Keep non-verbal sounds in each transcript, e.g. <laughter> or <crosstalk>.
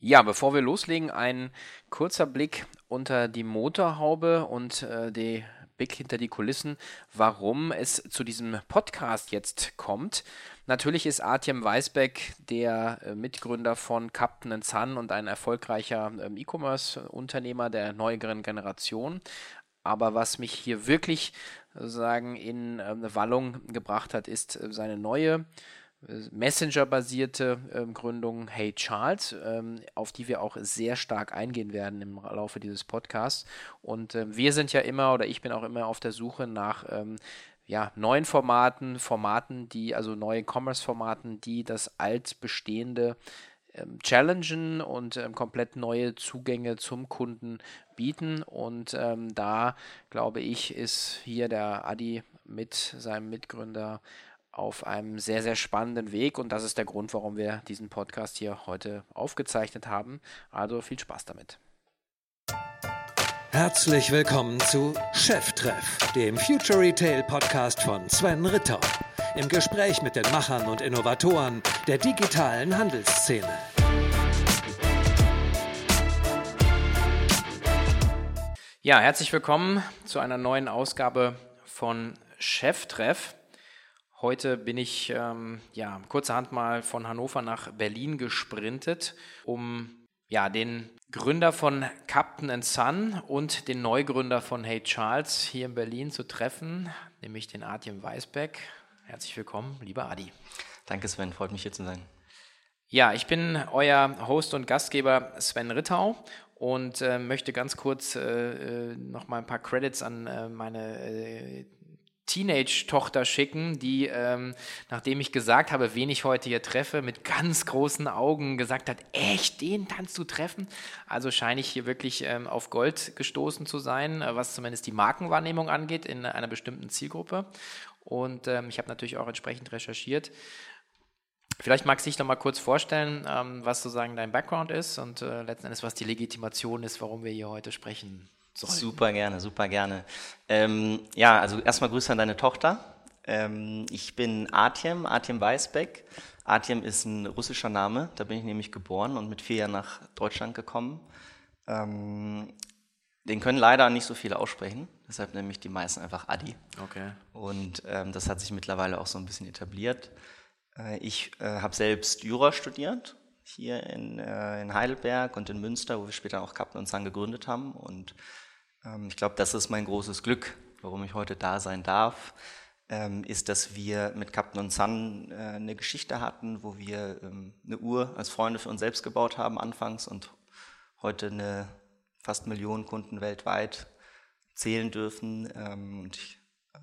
Ja, bevor wir loslegen, ein kurzer Blick unter die Motorhaube und äh, die Blick hinter die Kulissen, warum es zu diesem Podcast jetzt kommt. Natürlich ist Artem Weisbeck der äh, Mitgründer von Captain Sun und ein erfolgreicher ähm, E-Commerce-Unternehmer der neueren Generation. Aber was mich hier wirklich sagen in äh, Wallung gebracht hat, ist äh, seine neue Messenger-basierte ähm, Gründung Hey Charles, ähm, auf die wir auch sehr stark eingehen werden im Laufe dieses Podcasts. Und ähm, wir sind ja immer oder ich bin auch immer auf der Suche nach ähm, ja, neuen Formaten, Formaten, die, also neue Commerce-Formaten, die das altbestehende ähm, challengen und ähm, komplett neue Zugänge zum Kunden bieten. Und da, glaube ich, ist hier der Adi mit seinem Mitgründer auf einem sehr, sehr spannenden Weg und das ist der Grund, warum wir diesen Podcast hier heute aufgezeichnet haben. Also viel Spaß damit. Herzlich willkommen zu Cheftreff, dem Future Retail Podcast von Sven Ritter. Im Gespräch mit den Machern und Innovatoren der digitalen Handelsszene. Ja, herzlich willkommen zu einer neuen Ausgabe von Cheftreff. Heute bin ich ähm, ja, kurzerhand mal von Hannover nach Berlin gesprintet, um ja, den Gründer von Captain Sun und den Neugründer von Hey Charles hier in Berlin zu treffen, nämlich den Artem Weisbeck. Herzlich willkommen, lieber Adi. Danke, Sven, freut mich hier zu sein. Ja, ich bin euer Host und Gastgeber Sven Rittau und äh, möchte ganz kurz äh, äh noch mal ein paar Credits an äh, meine äh, Teenage-Tochter schicken, die, ähm, nachdem ich gesagt habe, wen ich heute hier treffe, mit ganz großen Augen gesagt hat, echt, den kannst du treffen? Also scheine ich hier wirklich ähm, auf Gold gestoßen zu sein, äh, was zumindest die Markenwahrnehmung angeht in einer bestimmten Zielgruppe. Und ähm, ich habe natürlich auch entsprechend recherchiert. Vielleicht magst du dich noch mal kurz vorstellen, ähm, was sozusagen dein Background ist und äh, letzten Endes, was die Legitimation ist, warum wir hier heute sprechen sollten. Super gerne, super gerne. Ähm, ja, also erstmal Grüße an deine Tochter. Ähm, ich bin Artem, Artem Weisbeck. Artem ist ein russischer Name, da bin ich nämlich geboren und mit vier Jahren nach Deutschland gekommen. Ähm, den können leider nicht so viele aussprechen, deshalb nenne ich die meisten einfach Adi. Okay. Und ähm, das hat sich mittlerweile auch so ein bisschen etabliert. Äh, ich äh, habe selbst Jura studiert, hier in, äh, in Heidelberg und in Münster, wo wir später auch Captain und Sun gegründet haben. Und ich glaube, das ist mein großes Glück, warum ich heute da sein darf, ähm, ist, dass wir mit Captain und Sun äh, eine Geschichte hatten, wo wir ähm, eine Uhr als Freunde für uns selbst gebaut haben anfangs und heute eine fast Million Kunden weltweit zählen dürfen. Und ich äh,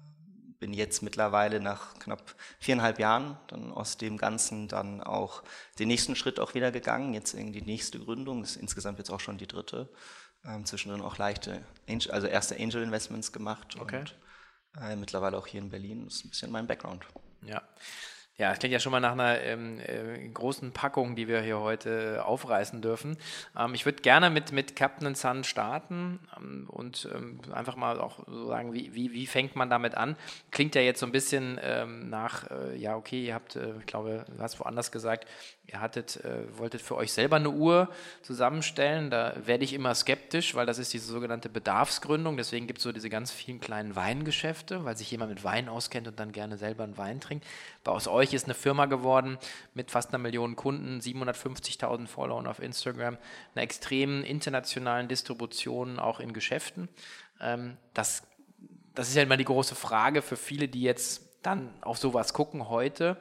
bin jetzt mittlerweile nach knapp viereinhalb Jahren dann aus dem Ganzen dann auch den nächsten Schritt auch wieder gegangen. Jetzt in die nächste Gründung, ist insgesamt jetzt auch schon die dritte ähm, zwischendrin auch leichte, Angel, also erste Angel Investments gemacht okay. und äh, mittlerweile auch hier in Berlin. Das ist ein bisschen mein Background. Ja. Ja, das klingt ja schon mal nach einer ähm, äh, großen Packung, die wir hier heute aufreißen dürfen. Ähm, ich würde gerne mit, mit Captain Sun starten ähm, und ähm, einfach mal auch so sagen, wie, wie, wie fängt man damit an? Klingt ja jetzt so ein bisschen ähm, nach, äh, ja, okay, ihr habt, äh, ich glaube, du hast woanders gesagt, ihr hattet, äh, wolltet für euch selber eine Uhr zusammenstellen. Da werde ich immer skeptisch, weil das ist diese sogenannte Bedarfsgründung. Deswegen gibt es so diese ganz vielen kleinen Weingeschäfte, weil sich jemand mit Wein auskennt und dann gerne selber einen Wein trinkt. Bei aus euch ist eine Firma geworden mit fast einer Million Kunden, 750.000 Followern auf Instagram, einer extremen internationalen Distribution auch in Geschäften. Ähm, das, das ist ja immer die große Frage für viele, die jetzt dann auf sowas gucken heute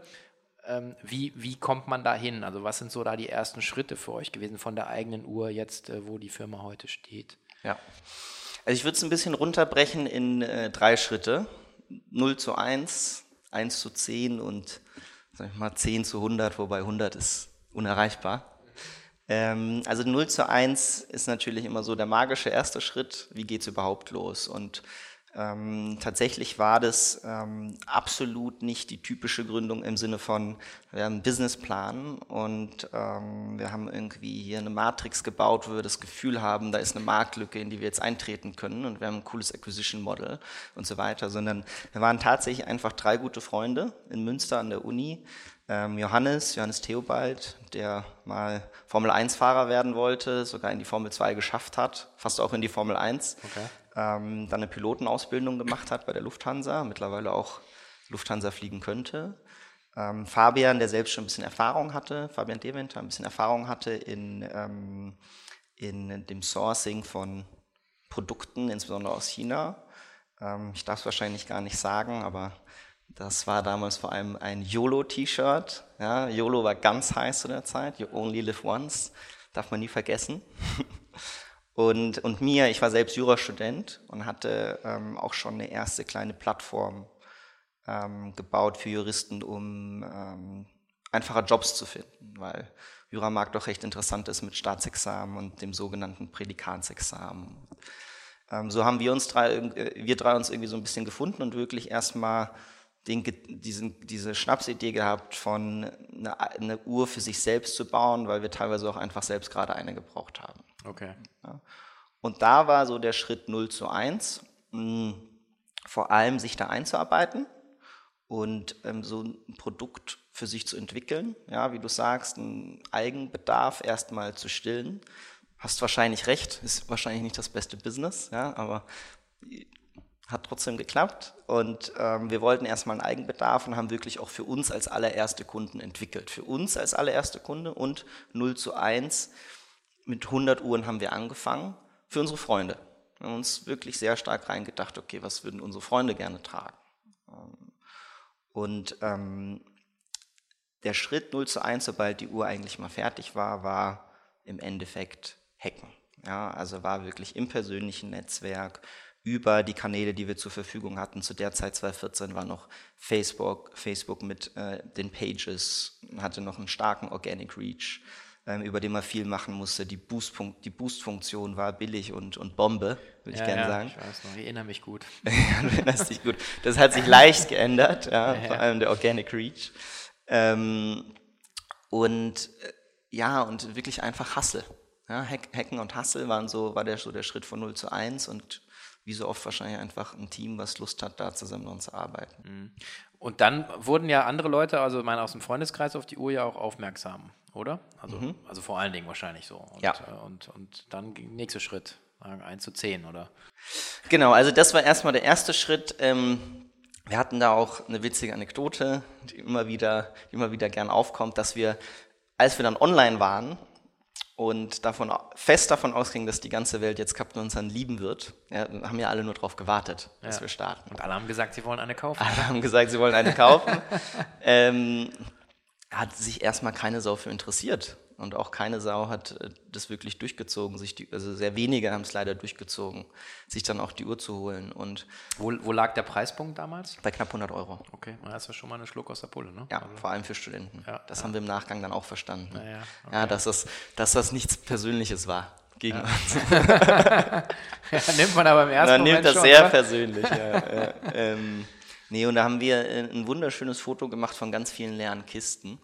wie, wie kommt man da hin? Also was sind so da die ersten Schritte für euch gewesen von der eigenen Uhr jetzt, äh, wo die Firma heute steht? Ja, also ich würde es ein bisschen runterbrechen in äh, drei Schritte. 0 zu 1, 1 zu 10 und sag ich mal 10 zu 100, wobei 100 ist unerreichbar. Ähm, also 0 zu 1 ist natürlich immer so der magische erste Schritt. Wie geht es überhaupt los? Und ähm, tatsächlich war das ähm, absolut nicht die typische Gründung im Sinne von, wir haben einen Businessplan und ähm, wir haben irgendwie hier eine Matrix gebaut, wo wir das Gefühl haben, da ist eine Marktlücke, in die wir jetzt eintreten können und wir haben ein cooles Acquisition Model und so weiter, sondern wir waren tatsächlich einfach drei gute Freunde in Münster an der Uni, ähm, Johannes, Johannes Theobald, der mal Formel-1-Fahrer werden wollte, sogar in die Formel 2 geschafft hat, fast auch in die Formel 1. Okay. Ähm, dann eine Pilotenausbildung gemacht hat bei der Lufthansa, mittlerweile auch Lufthansa fliegen könnte. Ähm, Fabian, der selbst schon ein bisschen Erfahrung hatte, Fabian Deventer ein bisschen Erfahrung hatte in, ähm, in dem Sourcing von Produkten, insbesondere aus China. Ähm, ich darf es wahrscheinlich gar nicht sagen, aber das war damals vor allem ein YOLO-T-Shirt. Ja, YOLO war ganz heiß zu der Zeit. You only live once. Darf man nie vergessen. <laughs> und, und mir, ich war selbst Jurastudent und hatte ähm, auch schon eine erste kleine Plattform ähm, gebaut für Juristen, um ähm, einfacher Jobs zu finden, weil Juramarkt doch recht interessant ist mit Staatsexamen und dem sogenannten Prädikatsexamen. Ähm, so haben wir uns drei, äh, wir drei uns irgendwie so ein bisschen gefunden und wirklich erstmal den, diesen, diese Schnapsidee gehabt, von eine, eine, Uhr für sich selbst zu bauen, weil wir teilweise auch einfach selbst gerade eine gebraucht haben. Okay. Ja. Und da war so der Schritt 0 zu 1, mh, vor allem sich da einzuarbeiten und ähm, so ein Produkt für sich zu entwickeln, ja, wie du sagst, einen Eigenbedarf erstmal zu stillen. Hast wahrscheinlich recht, ist wahrscheinlich nicht das beste Business, ja, aber hat trotzdem geklappt und ähm, wir wollten erstmal einen Eigenbedarf und haben wirklich auch für uns als allererste Kunden entwickelt. Für uns als allererste Kunde und 0 zu 1 mit 100 Uhren haben wir angefangen für unsere Freunde. Wir haben uns wirklich sehr stark reingedacht, okay, was würden unsere Freunde gerne tragen? Ähm, und ähm, der Schritt 0 zu 1, sobald die Uhr eigentlich mal fertig war, war im Endeffekt Hacken. Ja, also war wirklich im persönlichen Netzwerk über die Kanäle, die wir zur Verfügung hatten. Zu der Zeit 2014 war noch Facebook, Facebook mit äh, den Pages, hatte noch einen starken Organic Reach, über den man viel machen musste. Die Boost-Funktion Boost war billig und, und Bombe, würde ja, ich gerne ja, sagen. Ich weiß noch, ich erinnere mich gut. <laughs> ja, du erinnerst dich gut. Das hat sich leicht geändert, ja, vor allem der Organic Reach. Ähm, und äh, ja, und wirklich einfach. Ja, Hacken und Hustle waren so, war der, so der Schritt von 0 zu 1 und wie so oft wahrscheinlich einfach ein Team, was Lust hat, da zusammen zu arbeiten. Mhm. Und dann wurden ja andere Leute, also meine aus dem Freundeskreis auf die Uhr ja auch aufmerksam, oder? Also, mhm. also vor allen Dingen wahrscheinlich so. Und, ja. Äh, und, und dann ging der nächste Schritt, 1 zu 10, oder? Genau, also das war erstmal der erste Schritt. Ähm, wir hatten da auch eine witzige Anekdote, die immer wieder, die immer wieder gern aufkommt, dass wir, als wir dann online waren, und davon, fest davon ausging, dass die ganze Welt jetzt Captain und Sun lieben wird, ja, haben ja alle nur darauf gewartet, dass ja. wir starten. Und alle haben gesagt, sie wollen eine kaufen. Alle haben gesagt, sie wollen eine kaufen. <laughs> ähm, hat sich erstmal keine Sau für interessiert. Und auch keine Sau hat äh, das wirklich durchgezogen. Sich die, also sehr wenige haben es leider durchgezogen, sich dann auch die Uhr zu holen. Und wo, wo lag der Preispunkt damals? Bei knapp 100 Euro. Okay, das ist schon mal ein Schluck aus der Pulle, ne? Ja, also. vor allem für Studenten. Ja, das ja. haben wir im Nachgang dann auch verstanden. Ja, okay. ja dass, das, dass das nichts Persönliches war gegen uns. <laughs> nimmt man aber im ersten man Moment nimmt das schon, sehr oder? persönlich, ja. ähm, nee, und da haben wir äh, ein wunderschönes Foto gemacht von ganz vielen leeren Kisten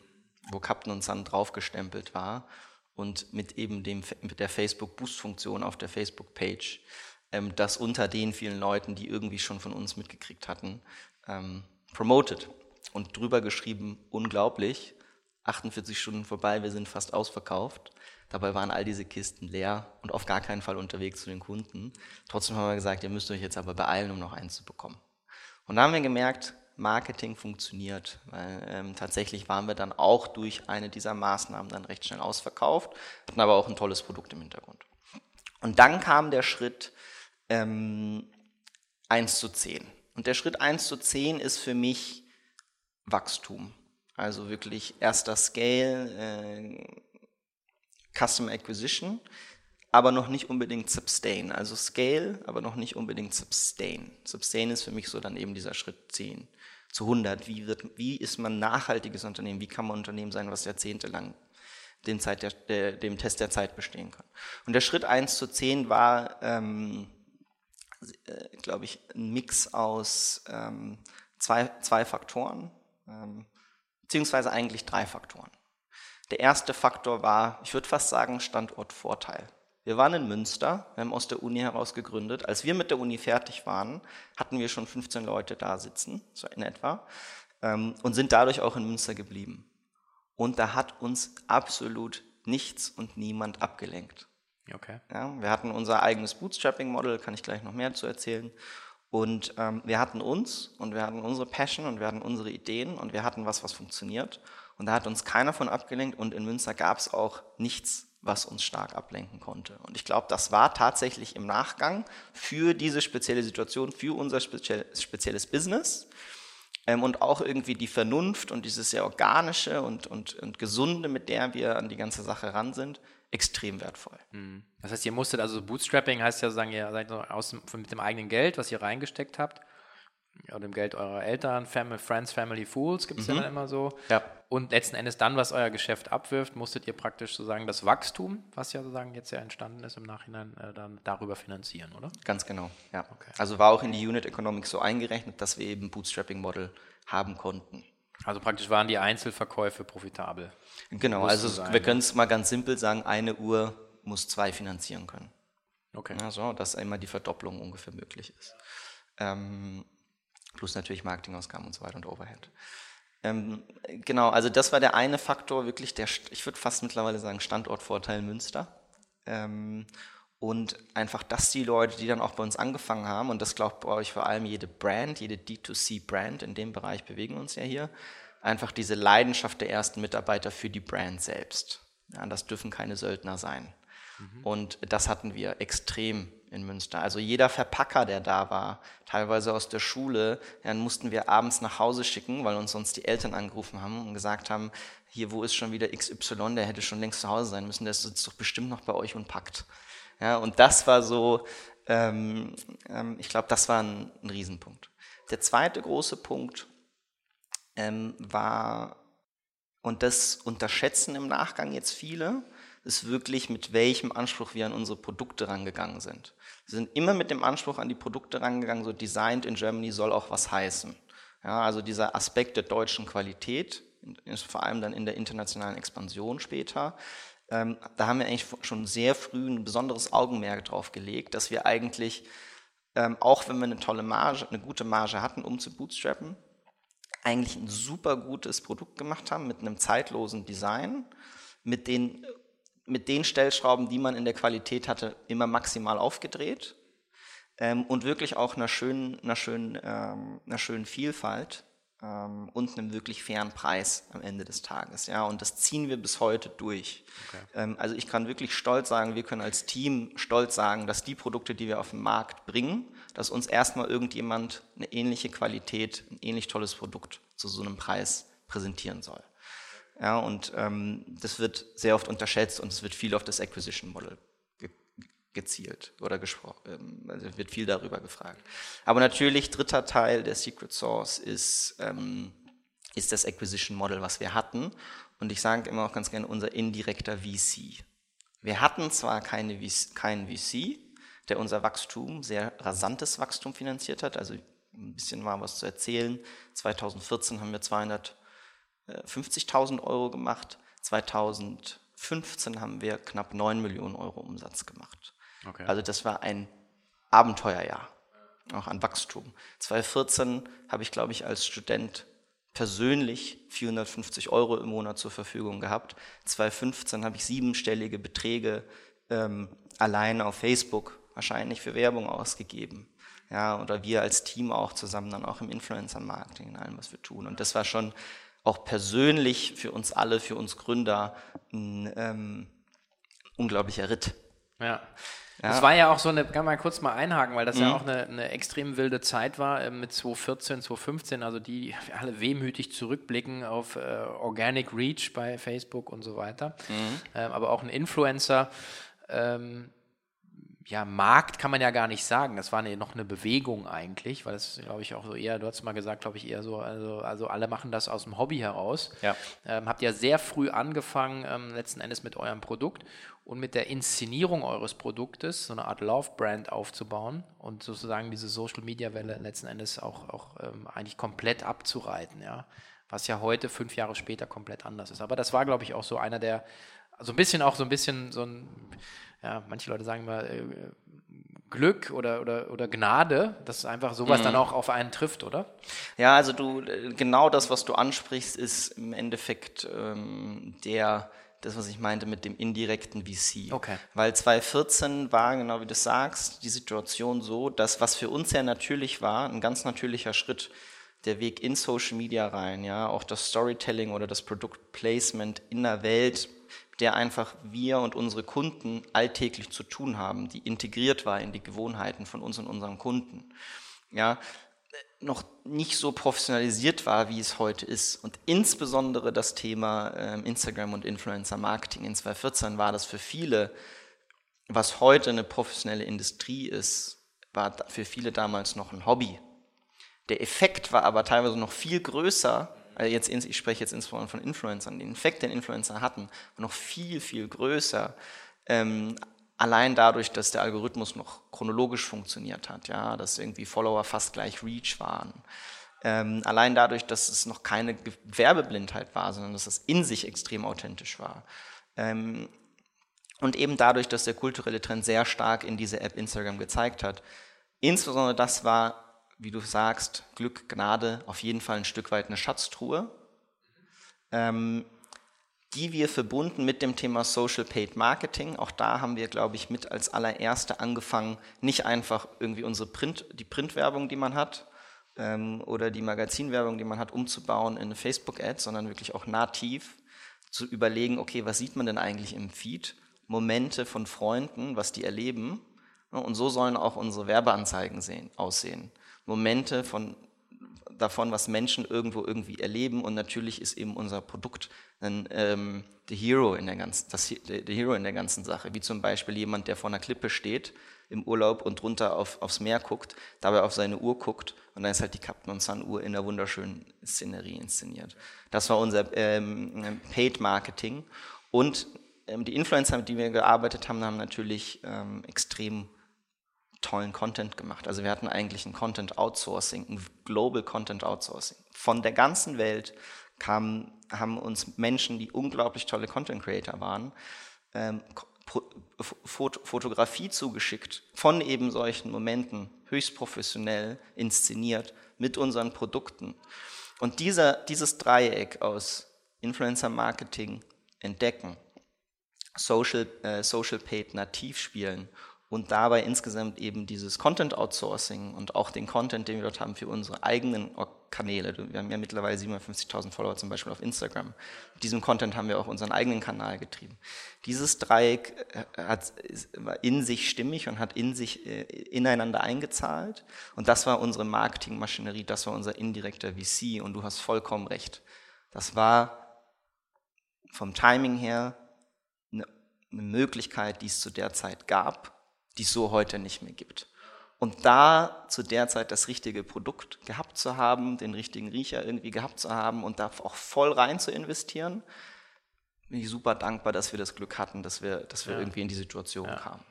wo Captain und Sun draufgestempelt war und mit eben dem, mit der Facebook-Boost-Funktion auf der Facebook-Page, ähm, das unter den vielen Leuten, die irgendwie schon von uns mitgekriegt hatten, ähm, promoted und drüber geschrieben, unglaublich, 48 Stunden vorbei, wir sind fast ausverkauft. Dabei waren all diese Kisten leer und auf gar keinen Fall unterwegs zu den Kunden. Trotzdem haben wir gesagt, ihr müsst euch jetzt aber beeilen, um noch eins zu bekommen. Und da haben wir gemerkt, Marketing funktioniert. Weil ähm, tatsächlich waren wir dann auch durch eine dieser Maßnahmen dann recht schnell ausverkauft, hatten aber auch ein tolles Produkt im Hintergrund. Und dann kam der Schritt ähm, 1 zu 10. Und der Schritt 1 zu 10 ist für mich Wachstum. Also wirklich erster Scale, äh, Custom Acquisition, aber noch nicht unbedingt Sustain. Also Scale, aber noch nicht unbedingt Sustain. Sustain ist für mich so dann eben dieser Schritt 10 zu 100. Wie, wird, wie ist man nachhaltiges Unternehmen? Wie kann man ein Unternehmen sein, was jahrzehntelang dem, Zeit der, der, dem Test der Zeit bestehen kann? Und der Schritt 1 zu 10 war, ähm, äh, glaube ich, ein Mix aus ähm, zwei, zwei Faktoren, ähm, beziehungsweise eigentlich drei Faktoren. Der erste Faktor war, ich würde fast sagen, Standortvorteil. Wir waren in Münster, wir haben aus der Uni heraus gegründet. Als wir mit der Uni fertig waren, hatten wir schon 15 Leute da sitzen, so in etwa, ähm, und sind dadurch auch in Münster geblieben. Und da hat uns absolut nichts und niemand abgelenkt. Okay. Ja, wir hatten unser eigenes Bootstrapping-Model, kann ich gleich noch mehr zu erzählen. Und ähm, wir hatten uns und wir hatten unsere Passion und wir hatten unsere Ideen und wir hatten was, was funktioniert. Und da hat uns keiner von abgelenkt und in Münster gab es auch nichts, was uns stark ablenken konnte. Und ich glaube, das war tatsächlich im Nachgang für diese spezielle Situation, für unser spezielles Business ähm, und auch irgendwie die Vernunft und dieses sehr organische und, und, und gesunde, mit der wir an die ganze Sache ran sind, extrem wertvoll. Mhm. Das heißt, ihr musstet, also Bootstrapping heißt ja sagen, ihr seid aus mit dem eigenen Geld, was ihr reingesteckt habt, oder dem Geld eurer Eltern, Family, Friends, Family, Fools, gibt es mhm. ja dann immer so. Ja. Und letzten Endes dann, was euer Geschäft abwirft, musstet ihr praktisch sozusagen das Wachstum, was ja sozusagen jetzt ja entstanden ist im Nachhinein, äh, dann darüber finanzieren, oder? Ganz genau, ja. Okay. Also war auch in die Unit Economics so eingerechnet, dass wir eben Bootstrapping-Model haben konnten. Also praktisch waren die Einzelverkäufe profitabel. Genau, also sein, wir können es mal ganz simpel sagen, eine Uhr muss zwei finanzieren können. Okay. Also, dass einmal die Verdopplung ungefähr möglich ist. Ähm, plus natürlich Marketingausgaben und so weiter und Overhead. Ähm, genau, also das war der eine Faktor, wirklich der, ich würde fast mittlerweile sagen, Standortvorteil Münster. Ähm, und einfach, dass die Leute, die dann auch bei uns angefangen haben, und das glaubt bei euch vor allem jede Brand, jede D2C-Brand, in dem Bereich bewegen uns ja hier, einfach diese Leidenschaft der ersten Mitarbeiter für die Brand selbst. Ja, das dürfen keine Söldner sein. Mhm. Und das hatten wir extrem in Münster. Also jeder Verpacker, der da war, teilweise aus der Schule, dann mussten wir abends nach Hause schicken, weil uns sonst die Eltern angerufen haben und gesagt haben, hier, wo ist schon wieder XY, der hätte schon längst zu Hause sein müssen, der sitzt doch bestimmt noch bei euch und packt. Ja, und das war so, ähm, ähm, ich glaube, das war ein, ein, Riesenpunkt. Der zweite große Punkt ähm, war, und das unterschätzen im Nachgang jetzt viele, ist wirklich, mit welchem Anspruch wir an unsere Produkte rangegangen sind. Wir sind immer mit dem Anspruch an die Produkte rangegangen, so designed in Germany soll auch was heißen. Ja, also dieser Aspekt der deutschen Qualität, vor allem dann in der internationalen Expansion später, ähm, da haben wir eigentlich schon sehr früh ein besonderes Augenmerk drauf gelegt, dass wir eigentlich, ähm, auch wenn wir eine tolle Marge, eine gute Marge hatten, um zu bootstrappen, eigentlich ein super gutes Produkt gemacht haben mit einem zeitlosen Design, mit den mit den Stellschrauben, die man in der Qualität hatte, immer maximal aufgedreht ähm, und wirklich auch einer schönen, einer schönen, ähm, einer schönen Vielfalt ähm, und einem wirklich fairen Preis am Ende des Tages. Ja, und das ziehen wir bis heute durch. Okay. Ähm, also ich kann wirklich stolz sagen, wir können als Team stolz sagen, dass die Produkte, die wir auf den Markt bringen, dass uns erstmal irgendjemand eine ähnliche Qualität, ein ähnlich tolles Produkt zu so einem Preis präsentieren soll. Ja, und ähm, das wird sehr oft unterschätzt und es wird viel auf das Acquisition Model ge gezielt oder gesprochen, ähm, also wird viel darüber gefragt. Aber natürlich, dritter Teil der Secret Source ist, ähm, ist das Acquisition Model, was wir hatten. Und ich sage immer auch ganz gerne unser indirekter VC. Wir hatten zwar keine VC, keinen VC, der unser Wachstum, sehr rasantes Wachstum finanziert hat, also ein bisschen mal was zu erzählen. 2014 haben wir 200 50.000 Euro gemacht. 2015 haben wir knapp 9 Millionen Euro Umsatz gemacht. Okay. Also das war ein Abenteuerjahr, auch an Wachstum. 2014 habe ich, glaube ich, als Student persönlich 450 Euro im Monat zur Verfügung gehabt. 2015 habe ich siebenstellige Beträge ähm, allein auf Facebook wahrscheinlich für Werbung ausgegeben. Ja, oder wir als Team auch zusammen dann auch im Influencer-Marketing, in allem, was wir tun. Und das war schon auch persönlich für uns alle, für uns Gründer ein ähm, unglaublicher Ritt. Ja. Ja. Das war ja auch so eine, kann man kurz mal einhaken, weil das mhm. ja auch eine, eine, extrem wilde Zeit war äh, mit 2014, 2015, also die alle wehmütig zurückblicken auf äh, Organic Reach bei Facebook und so weiter. Mhm. Ähm, aber auch ein Influencer, ähm, ja, Markt kann man ja gar nicht sagen. Das war eine, noch eine Bewegung eigentlich, weil das, glaube ich, auch so eher, du hast mal gesagt, glaube ich, eher so, also, also alle machen das aus dem Hobby heraus. Ja. Ähm, habt ihr sehr früh angefangen, ähm, letzten Endes mit eurem Produkt und mit der Inszenierung eures Produktes so eine Art Love-Brand aufzubauen und sozusagen diese Social-Media-Welle letzten Endes auch, auch ähm, eigentlich komplett abzureiten, ja. Was ja heute, fünf Jahre später, komplett anders ist. Aber das war, glaube ich, auch so einer der, so ein bisschen auch so ein bisschen so ein ja, manche Leute sagen immer, äh, Glück oder, oder, oder Gnade, dass einfach sowas mhm. dann auch auf einen trifft, oder? Ja, also du, genau das, was du ansprichst, ist im Endeffekt ähm, der, das, was ich meinte mit dem indirekten VC. Okay. Weil 2014 war, genau wie du sagst, die Situation so, dass was für uns ja natürlich war, ein ganz natürlicher Schritt, der Weg in Social Media rein, ja, auch das Storytelling oder das Produktplacement in der Welt der einfach wir und unsere Kunden alltäglich zu tun haben, die integriert war in die Gewohnheiten von uns und unseren Kunden. Ja, noch nicht so professionalisiert war, wie es heute ist. Und insbesondere das Thema äh, Instagram und Influencer Marketing in 2014 war das für viele, was heute eine professionelle Industrie ist, war für viele damals noch ein Hobby. Der Effekt war aber teilweise noch viel größer, jetzt, ich spreche jetzt insbesondere von Influencern, den Effekt, den Influencer hatten, war noch viel, viel größer. Ähm, allein dadurch, dass der Algorithmus noch chronologisch funktioniert hat, ja, dass irgendwie Follower fast gleich Reach waren. Ähm, allein dadurch, dass es noch keine Werbeblindheit war, sondern dass es in sich extrem authentisch war. Ähm, und eben dadurch, dass der kulturelle Trend sehr stark in diese App Instagram gezeigt hat. Insbesondere das war wie du sagst, Glück, Gnade, auf jeden Fall ein Stück weit eine Schatztruhe, ähm, die wir verbunden mit dem Thema Social Paid Marketing, auch da haben wir, glaube ich, mit als allererste angefangen, nicht einfach irgendwie unsere Print, die Printwerbung, die man hat, ähm, oder die Magazinwerbung, die man hat, umzubauen in eine Facebook-Ad, sondern wirklich auch nativ zu überlegen, okay, was sieht man denn eigentlich im Feed? Momente von Freunden, was die erleben. Und so sollen auch unsere Werbeanzeigen sehen, aussehen. Momente von, davon, was Menschen irgendwo irgendwie erleben. Und natürlich ist eben unser Produkt ein, ähm, the hero in der ganzen, das, the, the hero in der ganzen Sache. Wie zum Beispiel jemand, der vor einer Klippe steht im Urlaub und runter auf, aufs Meer guckt, dabei auf seine Uhr guckt und dann ist halt die Captain Sun Uhr in einer wunderschönen Szenerie inszeniert. Das war unser ähm, Paid Marketing und ähm, die Influencer, mit denen wir gearbeitet haben, haben natürlich ähm, extrem tollen Content gemacht. Also wir hatten eigentlich ein Content Outsourcing, ein Global Content Outsourcing. Von der ganzen Welt kamen, haben uns Menschen, die unglaublich tolle Content Creator waren, ähm, Fot Fotografie zugeschickt von eben solchen Momenten, höchst professionell inszeniert mit unseren Produkten. Und dieser, dieses Dreieck aus Influencer Marketing entdecken, Social, äh, Social Paid nativ spielen und dabei insgesamt eben dieses Content Outsourcing und auch den Content, den wir dort haben für unsere eigenen Kanäle. Wir haben ja mittlerweile 750.000 Follower zum Beispiel auf Instagram. Mit diesem Content haben wir auch unseren eigenen Kanal getrieben. Dieses Dreieck äh, hat, war in sich stimmig und hat in sich äh, ineinander eingezahlt. Und das war unsere Marketingmaschinerie, das war unser indirekter VC. Und du hast vollkommen recht. Das war vom Timing her eine, eine Möglichkeit, die es zu der Zeit gab die es so heute nicht mehr gibt. Und da zu der Zeit das richtige Produkt gehabt zu haben, den richtigen Riecher irgendwie gehabt zu haben und da auch voll rein zu investieren, bin ich super dankbar, dass wir das Glück hatten, dass wir, dass wir ja. irgendwie in die Situation ja. kamen.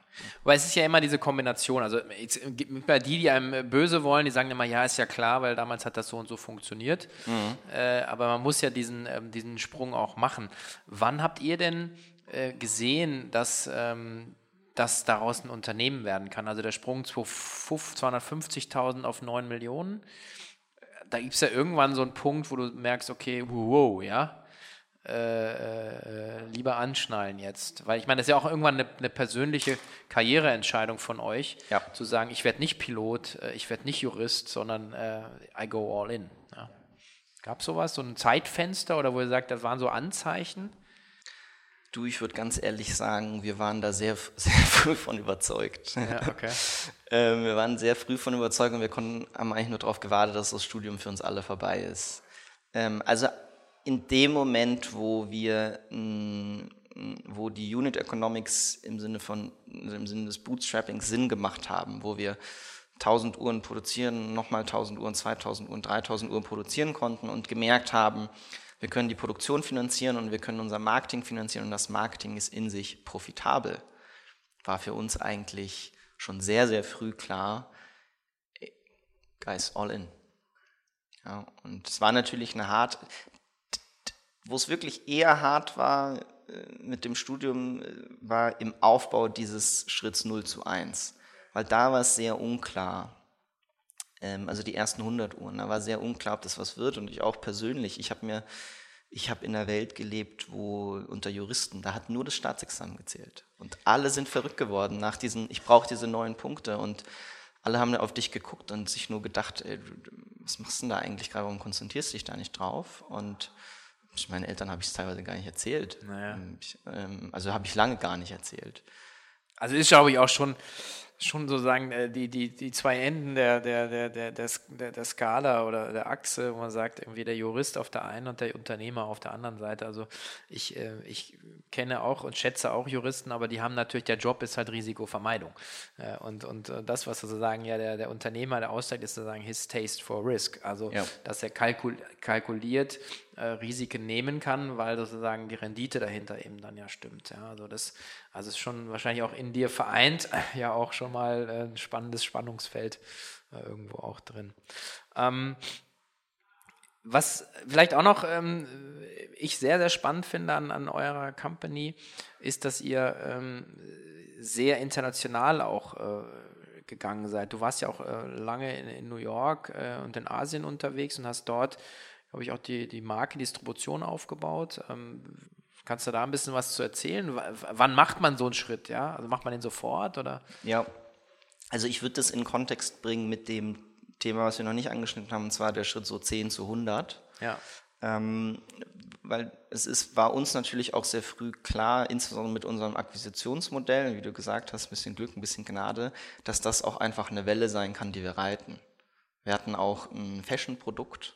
Weil es ist ja immer diese Kombination. Also jetzt, bei die, die einem böse wollen, die sagen immer, ja, ist ja klar, weil damals hat das so und so funktioniert. Mhm. Äh, aber man muss ja diesen, ähm, diesen Sprung auch machen. Wann habt ihr denn äh, gesehen, dass ähm, dass daraus ein Unternehmen werden kann. Also der Sprung zu 250.000 auf 9 Millionen, da gibt es ja irgendwann so einen Punkt, wo du merkst, okay, wow, ja, äh, äh, lieber anschnallen jetzt. Weil ich meine, das ist ja auch irgendwann eine, eine persönliche Karriereentscheidung von euch, ja. zu sagen, ich werde nicht Pilot, äh, ich werde nicht Jurist, sondern äh, I go all in. Ja. Gab es sowas, so ein Zeitfenster oder wo ihr sagt, das waren so Anzeichen? Du, ich würde ganz ehrlich sagen, wir waren da sehr, <laughs> sehr früh von überzeugt. Ja, okay. <laughs> ähm, wir waren sehr früh von überzeugt und wir konnten, haben eigentlich nur darauf gewartet, dass das Studium für uns alle vorbei ist. Ähm, also in dem Moment, wo wir, mh, wo die Unit Economics im Sinne von, im Sinne des Bootstrappings Sinn gemacht haben, wo wir 1000 Uhren produzieren, nochmal 1000 Uhren, 2000 Uhren, 3000 Uhren produzieren konnten und gemerkt haben, wir können die Produktion finanzieren und wir können unser Marketing finanzieren und das Marketing ist in sich profitabel. War für uns eigentlich schon sehr, sehr früh klar, guys, all in. Ja, und es war natürlich eine hart, wo es wirklich eher hart war äh, mit dem Studium, äh, war im Aufbau dieses Schritts 0 zu 1 weil da war es sehr unklar. Ähm, also die ersten 100 Uhren, da war sehr unklar, ob das was wird und ich auch persönlich. Ich habe mir, ich habe in einer Welt gelebt, wo unter Juristen, da hat nur das Staatsexamen gezählt und alle sind verrückt geworden nach diesen, ich brauche diese neuen Punkte und alle haben auf dich geguckt und sich nur gedacht, ey, was machst du denn da eigentlich gerade, warum konzentrierst du dich da nicht drauf? Und meinen Eltern habe ich es teilweise gar nicht erzählt. Naja. Ich, ähm, also habe ich lange gar nicht erzählt. Also ist, glaube ich, auch schon schon sozusagen äh, die, die, die zwei Enden der, der, der, der, der, der Skala oder der Achse, wo man sagt, irgendwie der Jurist auf der einen und der Unternehmer auf der anderen Seite. Also ich, äh, ich kenne auch und schätze auch Juristen, aber die haben natürlich, der Job ist halt Risikovermeidung. Äh, und, und das, was sozusagen ja der, der Unternehmer, der aussteigt, ist sozusagen his taste for risk. Also ja. dass er kalkul kalkuliert, äh, Risiken nehmen kann, weil sozusagen die Rendite dahinter eben dann ja stimmt. Ja, also das also ist schon wahrscheinlich auch in dir vereint, <laughs> ja auch schon mal ein spannendes Spannungsfeld äh, irgendwo auch drin. Ähm, was vielleicht auch noch ähm, ich sehr, sehr spannend finde an, an eurer Company, ist, dass ihr ähm, sehr international auch äh, gegangen seid. Du warst ja auch äh, lange in, in, New York äh, und in Asien unterwegs und hast dort habe ich, auch die, die Marke Distribution aufgebaut. Ähm, kannst du da ein bisschen was zu erzählen? W wann macht man so einen Schritt? Ja? Also macht man den sofort? Oder? Ja, also ich würde das in Kontext bringen mit dem Thema, was wir noch nicht angeschnitten haben, und zwar der Schritt so 10 zu 100. Ja. Ähm, weil es ist, war uns natürlich auch sehr früh klar, insbesondere mit unserem Akquisitionsmodell, wie du gesagt hast, ein bisschen Glück, ein bisschen Gnade, dass das auch einfach eine Welle sein kann, die wir reiten. Wir hatten auch ein Fashion-Produkt,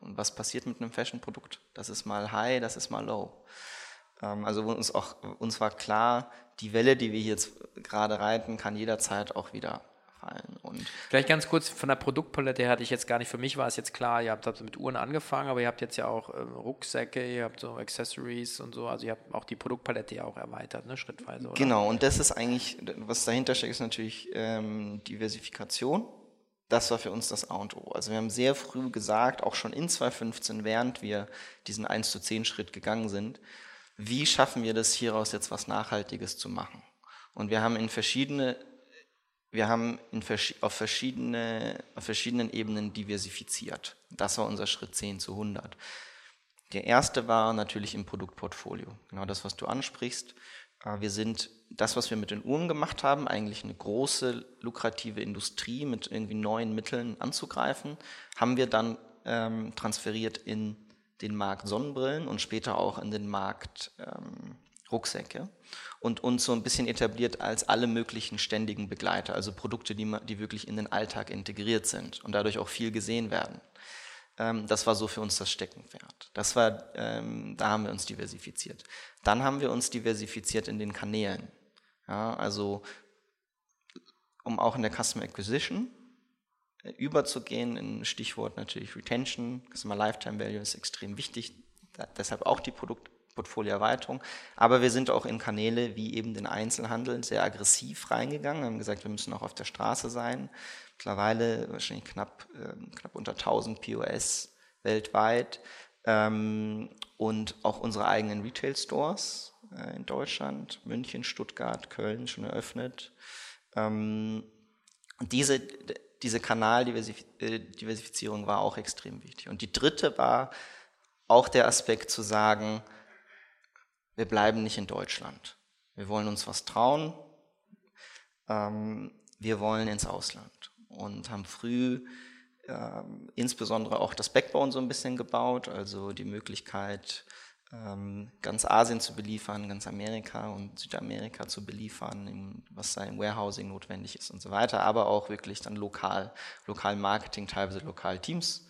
und was passiert mit einem Fashion-Produkt? Das ist mal high, das ist mal low. Ähm, also uns, auch, uns war klar, die Welle, die wir jetzt gerade reiten, kann jederzeit auch wieder fallen. Und Vielleicht ganz kurz von der Produktpalette her hatte ich jetzt gar nicht, für mich war es jetzt klar, ihr habt, habt mit Uhren angefangen, aber ihr habt jetzt ja auch äh, Rucksäcke, ihr habt so Accessories und so, also ihr habt auch die Produktpalette ja auch erweitert, ne, schrittweise. Oder? Genau, und das ist eigentlich, was dahinter steckt, ist natürlich ähm, Diversifikation das war für uns das A und O. Also wir haben sehr früh gesagt, auch schon in 2015, während wir diesen 1 zu 10 Schritt gegangen sind, wie schaffen wir das hieraus jetzt was Nachhaltiges zu machen? Und wir haben in verschiedene, wir haben in, auf, verschiedene, auf verschiedenen Ebenen diversifiziert. Das war unser Schritt 10 zu 100. Der erste war natürlich im Produktportfolio. Genau das, was du ansprichst. Äh, wir sind das, was wir mit den Uhren gemacht haben, eigentlich eine große, lukrative Industrie mit irgendwie neuen Mitteln anzugreifen, haben wir dann ähm, transferiert in den Markt Sonnenbrillen und später auch in den Markt ähm, Rucksäcke und uns so ein bisschen etabliert als alle möglichen ständigen Begleiter, also Produkte, die, die wirklich in den Alltag integriert sind und dadurch auch viel gesehen werden. Ähm, das war so für uns das Steckenpferd. Das war, ähm, da haben wir uns diversifiziert. Dann haben wir uns diversifiziert in den Kanälen. Ja, also um auch in der Customer Acquisition äh, überzugehen, in Stichwort natürlich Retention, Customer Lifetime Value ist extrem wichtig, da, deshalb auch die Produktportfolioerweiterung. Aber wir sind auch in Kanäle wie eben den Einzelhandel sehr aggressiv reingegangen, haben gesagt, wir müssen auch auf der Straße sein. Mittlerweile wahrscheinlich knapp, äh, knapp unter 1000 POS weltweit ähm, und auch unsere eigenen Retail Stores äh, in Deutschland, München, Stuttgart, Köln schon eröffnet. Ähm, diese, diese Kanaldiversifizierung war auch extrem wichtig. Und die dritte war auch der Aspekt zu sagen, wir bleiben nicht in Deutschland. Wir wollen uns was trauen. Ähm, wir wollen ins Ausland und haben früh äh, insbesondere auch das Backbone so ein bisschen gebaut, also die Möglichkeit, ähm, ganz Asien zu beliefern, ganz Amerika und Südamerika zu beliefern, was da im Warehousing notwendig ist und so weiter, aber auch wirklich dann lokal, lokal Marketing, teilweise lokal Teams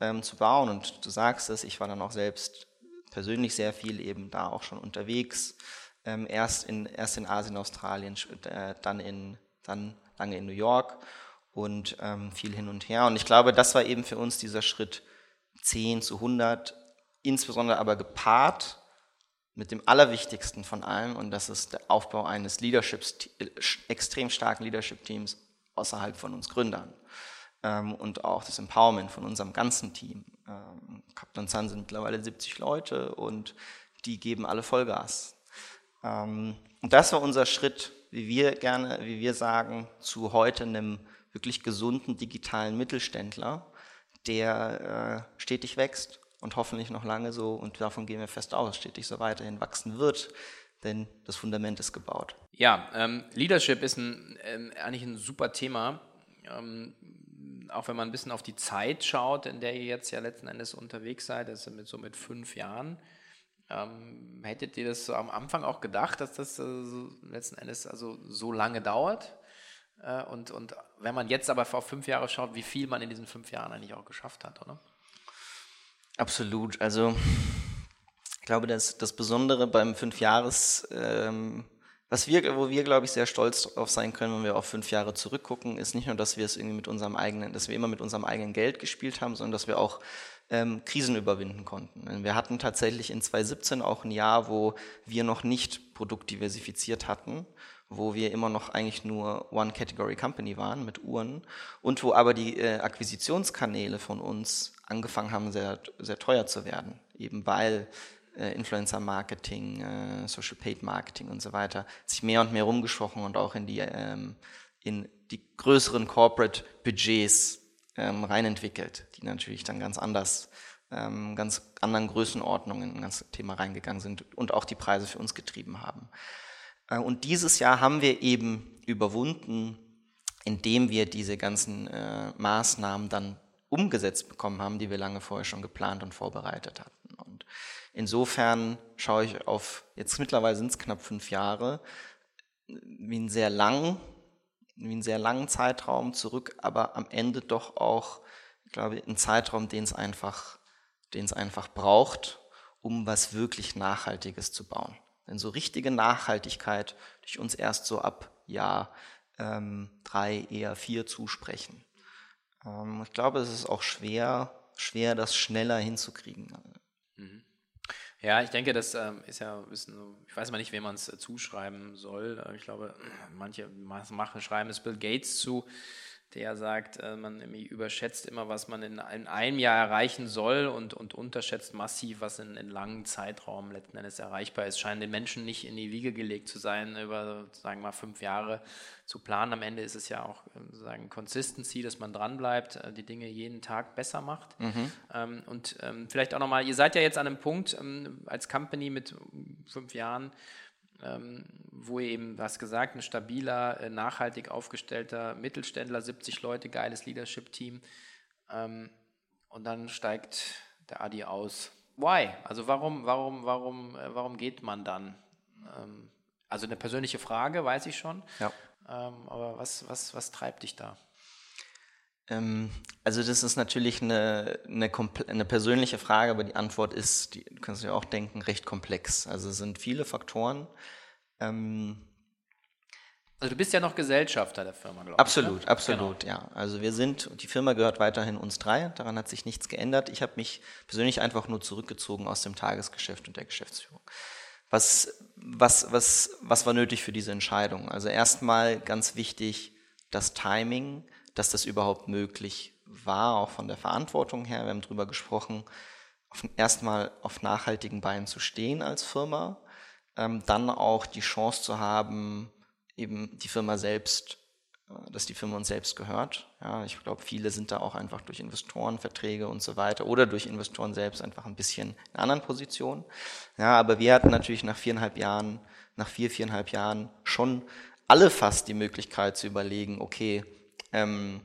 ähm, zu bauen. Und du sagst es, ich war dann auch selbst persönlich sehr viel eben da auch schon unterwegs, ähm, erst, in, erst in Asien, Australien, äh, dann, in, dann lange in New York und ähm, viel hin und her. Und ich glaube, das war eben für uns dieser Schritt 10 zu 100 insbesondere aber gepaart mit dem Allerwichtigsten von allem, und das ist der Aufbau eines Leaderships, extrem starken Leadership-Teams außerhalb von uns Gründern. Ähm, und auch das Empowerment von unserem ganzen Team. Ähm, Captain Sun sind mittlerweile 70 Leute und die geben alle Vollgas. Ähm, und das war unser Schritt wie wir gerne, wie wir sagen, zu heute einem wirklich gesunden digitalen Mittelständler, der äh, stetig wächst und hoffentlich noch lange so, und davon gehen wir fest aus, stetig so weiterhin wachsen wird, denn das Fundament ist gebaut. Ja, ähm, Leadership ist ein, ähm, eigentlich ein super Thema. Ähm, auch wenn man ein bisschen auf die Zeit schaut, in der ihr jetzt ja letzten Endes unterwegs seid, das ist so mit fünf Jahren. Ähm, hättet ihr das so am Anfang auch gedacht, dass das äh, letzten Endes also so lange dauert? Äh, und, und wenn man jetzt aber vor fünf Jahre schaut, wie viel man in diesen fünf Jahren eigentlich auch geschafft hat, oder? Absolut. Also ich glaube, dass das Besondere beim Fünfjahres, ähm, was wir, wo wir, glaube ich, sehr stolz drauf sein können, wenn wir auf fünf Jahre zurückgucken, ist nicht nur, dass wir es irgendwie mit unserem eigenen, dass wir immer mit unserem eigenen Geld gespielt haben, sondern dass wir auch ähm, Krisen überwinden konnten. Wir hatten tatsächlich in 2017 auch ein Jahr, wo wir noch nicht produktdiversifiziert hatten, wo wir immer noch eigentlich nur One-Category-Company waren mit Uhren und wo aber die äh, Akquisitionskanäle von uns angefangen haben, sehr, sehr teuer zu werden, eben weil äh, Influencer-Marketing, äh, Social Paid Marketing und so weiter, sich mehr und mehr rumgesprochen und auch in die, ähm, in die größeren Corporate Budgets ähm, reinentwickelt, die natürlich dann ganz anders, ähm, ganz anderen Größenordnungen in das Thema reingegangen sind und auch die Preise für uns getrieben haben. Äh, und dieses Jahr haben wir eben überwunden, indem wir diese ganzen äh, Maßnahmen dann umgesetzt bekommen haben, die wir lange vorher schon geplant und vorbereitet hatten. Und insofern schaue ich auf, jetzt mittlerweile sind es knapp fünf Jahre, wie einen sehr langen, wie einen sehr langen Zeitraum zurück, aber am Ende doch auch, ich glaube, ein Zeitraum, den es einfach, den es einfach braucht, um was wirklich Nachhaltiges zu bauen. Denn so richtige Nachhaltigkeit durch uns erst so ab Jahr ähm, drei, eher vier zusprechen. Ähm, ich glaube, es ist auch schwer, schwer, das schneller hinzukriegen. Mhm. Ja, ich denke, das ähm, ist ja, ist ich weiß mal nicht, wem man es äh, zuschreiben soll. Äh, ich glaube, manche machen, schreiben es Bill Gates zu der sagt, äh, man überschätzt immer, was man in, in, einem Jahr erreichen soll und, und unterschätzt massiv, was in, in langen Zeitraum letzten Endes erreichbar ist. Scheint den Menschen nicht in die Wiege gelegt zu sein, über, sagen wir mal, fünf Jahre zu planen. Am Ende ist es ja auch ähm, sagen Consistency, dass man dranbleibt, äh, die Dinge jeden Tag besser macht. Mhm. Ähm, und ähm, vielleicht auch nochmal, ihr seid ja jetzt an einem Punkt als Company mit fünf Jahren, wo ihr eben, was gesagt, ein stabiler, äh, nachhaltig aufgestellter Mittelständler, 70 Leute, geiles Leadership-Team. Ähm, und dann steigt der Adi aus. Why? Also warum, warum, warum, äh, warum geht man dann? Ähm, also eine persönliche Frage, weiß ich schon. Ja. Ähm, aber was, was, was treibt dich da? Ähm, also das ist natürlich eine, eine, eine, persönliche Frage, aber die Antwort ist, die, du kannst dir auch denken, recht komplex. Also es sind viele Faktoren. Ähm, also du bist ja noch Gesellschafter der Firma, glaube ich. Absolut, ne? absolut, genau. ja. Also wir sind, die Firma gehört weiterhin uns drei, daran hat sich nichts geändert. Ich habe mich persönlich einfach nur zurückgezogen aus dem Tagesgeschäft und der Geschäftsführung. Was, was, was, was war nötig für diese Entscheidung? Also erstmal ganz wichtig, das Timing dass das überhaupt möglich war, auch von der Verantwortung her. Wir haben darüber gesprochen, erstmal auf nachhaltigen Beinen zu stehen als Firma, ähm, dann auch die Chance zu haben, eben die Firma selbst, äh, dass die Firma uns selbst gehört. Ja, ich glaube, viele sind da auch einfach durch Investorenverträge und so weiter oder durch Investoren selbst einfach ein bisschen in anderen Positionen. Ja, aber wir hatten natürlich nach viereinhalb Jahren, nach vier, viereinhalb Jahren schon alle fast die Möglichkeit zu überlegen, okay, ähm,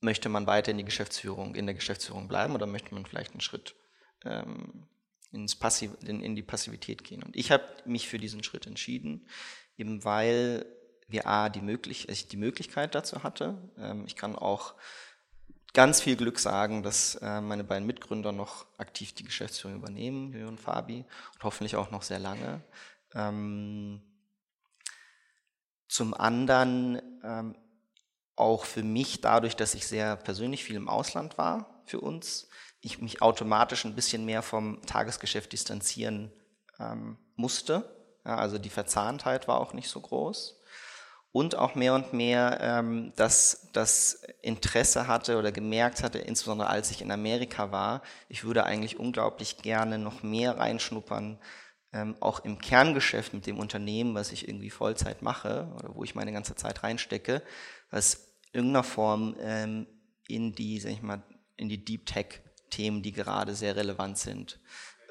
möchte man weiter in die Geschäftsführung, in der Geschäftsführung bleiben oder möchte man vielleicht einen Schritt ähm, ins Passiv, in, in, die Passivität gehen? Und ich habe mich für diesen Schritt entschieden, eben weil wir A, die, möglich, ich die Möglichkeit dazu hatte. Ähm, ich kann auch ganz viel Glück sagen, dass äh, meine beiden Mitgründer noch aktiv die Geschäftsführung übernehmen, Jürgen und Fabi, und hoffentlich auch noch sehr lange. Ähm, zum anderen ähm, auch für mich dadurch, dass ich sehr persönlich viel im Ausland war für uns, ich mich automatisch ein bisschen mehr vom Tagesgeschäft distanzieren ähm, musste. Ja, also die Verzahntheit war auch nicht so groß. Und auch mehr und mehr ähm, dass das Interesse hatte oder gemerkt hatte, insbesondere als ich in Amerika war, ich würde eigentlich unglaublich gerne noch mehr reinschnuppern ähm, auch im Kerngeschäft mit dem Unternehmen, was ich irgendwie Vollzeit mache oder wo ich meine ganze Zeit reinstecke, was in irgendeiner Form ähm, in die, sag ich mal, in die Deep Tech Themen, die gerade sehr relevant sind,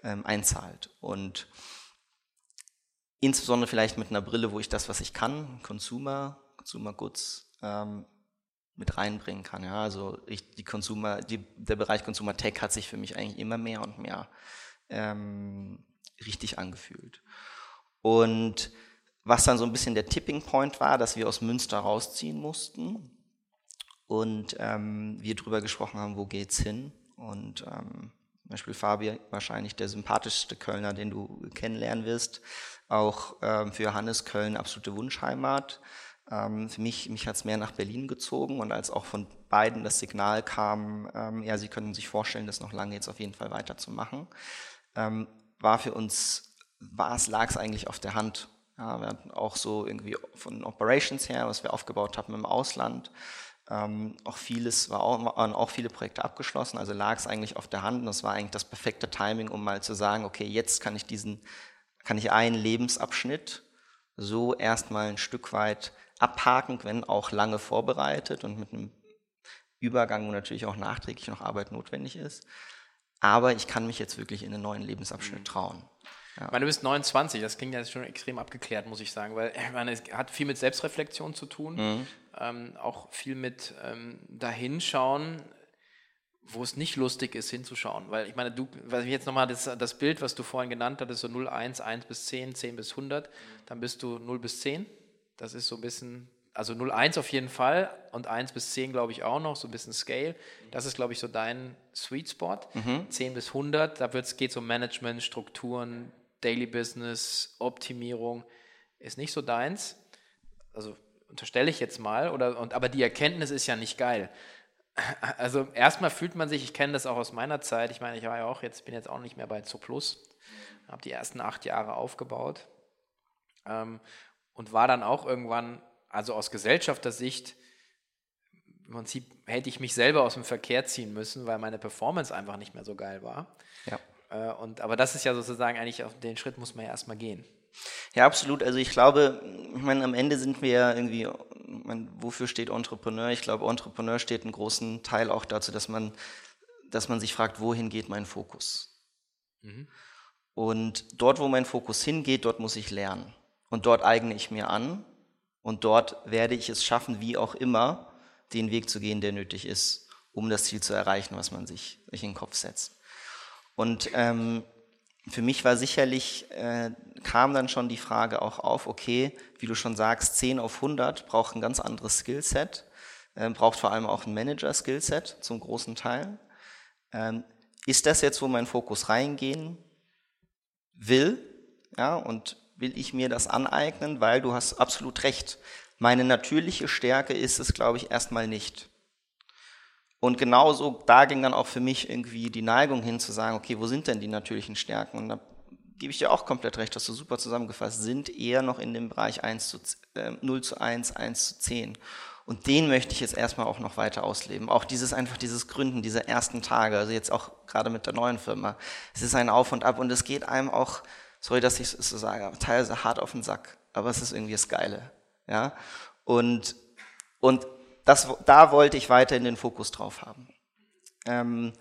ähm, einzahlt. Und insbesondere vielleicht mit einer Brille, wo ich das, was ich kann, Consumer, Consumer Goods, ähm, mit reinbringen kann. Ja, also ich, die Consumer, die, der Bereich Consumer Tech hat sich für mich eigentlich immer mehr und mehr ähm, richtig angefühlt. Und was dann so ein bisschen der Tipping Point war, dass wir aus Münster rausziehen mussten und ähm, wir darüber gesprochen haben, wo geht's hin. Und ähm, zum Beispiel Fabi, wahrscheinlich der sympathischste Kölner, den du kennenlernen wirst, auch ähm, für Johannes Köln absolute Wunschheimat. Ähm, für mich, mich hat es mehr nach Berlin gezogen und als auch von beiden das Signal kam, ähm, ja, sie können sich vorstellen, das noch lange jetzt auf jeden Fall weiterzumachen, ähm, war für uns, war es, lag es eigentlich auf der Hand. Ja, wir hatten auch so irgendwie von Operations her, was wir aufgebaut haben im Ausland, ähm, auch vieles, war auch, waren auch viele Projekte abgeschlossen, also lag es eigentlich auf der Hand und das war eigentlich das perfekte Timing, um mal zu sagen, okay, jetzt kann ich diesen, kann ich einen Lebensabschnitt so erstmal ein Stück weit abhaken, wenn auch lange vorbereitet und mit einem Übergang, wo natürlich auch nachträglich noch Arbeit notwendig ist. Aber ich kann mich jetzt wirklich in einen neuen Lebensabschnitt mhm. trauen. Ja. Ich meine, du bist 29, das klingt ja schon extrem abgeklärt, muss ich sagen, weil ich meine, es hat viel mit Selbstreflexion zu tun, mhm. ähm, auch viel mit ähm, dahinschauen, wo es nicht lustig ist, hinzuschauen. Weil ich meine, du, weil jetzt nochmal das, das Bild, was du vorhin genannt hattest, so 0, 1, 1 bis 10, 10 bis 100, dann bist du 0 bis 10. Das ist so ein bisschen, also 0, 1 auf jeden Fall und 1 bis 10 glaube ich auch noch, so ein bisschen Scale. Das ist, glaube ich, so dein Sweet Spot. Mhm. 10 bis 100, da geht es um Management, Strukturen, Daily Business, Optimierung. Ist nicht so deins. Also unterstelle ich jetzt mal, oder, und, aber die Erkenntnis ist ja nicht geil. <laughs> Also erstmal fühlt man sich, ich kenne das auch aus meiner Zeit, ich meine, ich war ja auch jetzt, bin jetzt auch nicht mehr bei Zuplus, habe die ersten acht Jahre aufgebaut. Ähm, und war dann auch irgendwann, also aus Gesellschaftersicht, im Prinzip hätte ich mich selber aus dem Verkehr ziehen müssen, weil meine Performance einfach nicht mehr so geil war. Ja. Äh, und, aber das ist ja sozusagen eigentlich, auf den Schritt muss man ja erstmal gehen. Ja, absolut. Also ich glaube, ich meine, am Ende sind wir ja irgendwie, meine, wofür steht Entrepreneur? Ich glaube, Entrepreneur steht einen großen Teil auch dazu, dass man, dass man sich fragt, wohin geht mein Fokus? Mhm. Und dort, wo mein Fokus hingeht, dort muss ich lernen. Und dort eigne ich mir an und dort werde ich es schaffen, wie auch immer, den Weg zu gehen, der nötig ist, um das Ziel zu erreichen, was man sich, sich in den Kopf setzt. Und ähm, für mich war sicherlich, äh, kam dann schon die Frage auch auf, okay, wie du schon sagst, 10 auf 100 braucht ein ganz anderes Skillset, äh, braucht vor allem auch ein Manager-Skillset zum großen Teil. Ähm, ist das jetzt, wo mein Fokus reingehen will? Ja, und will ich mir das aneignen, weil du hast absolut recht. Meine natürliche Stärke ist es, glaube ich, erstmal nicht. Und genauso, da ging dann auch für mich irgendwie die Neigung hin zu sagen, okay, wo sind denn die natürlichen Stärken? Und da gebe ich dir auch komplett recht, hast du super zusammengefasst, sind eher noch in dem Bereich 1 zu, äh, 0 zu 1, 1 zu 10. Und den möchte ich jetzt erstmal auch noch weiter ausleben. Auch dieses einfach dieses Gründen dieser ersten Tage, also jetzt auch gerade mit der neuen Firma. Es ist ein Auf und Ab und es geht einem auch sorry, dass ich es so sage, teilweise hart auf den Sack, aber es ist irgendwie das Geile. Ja? Und, und das, da wollte ich weiterhin den Fokus drauf haben. Ähm,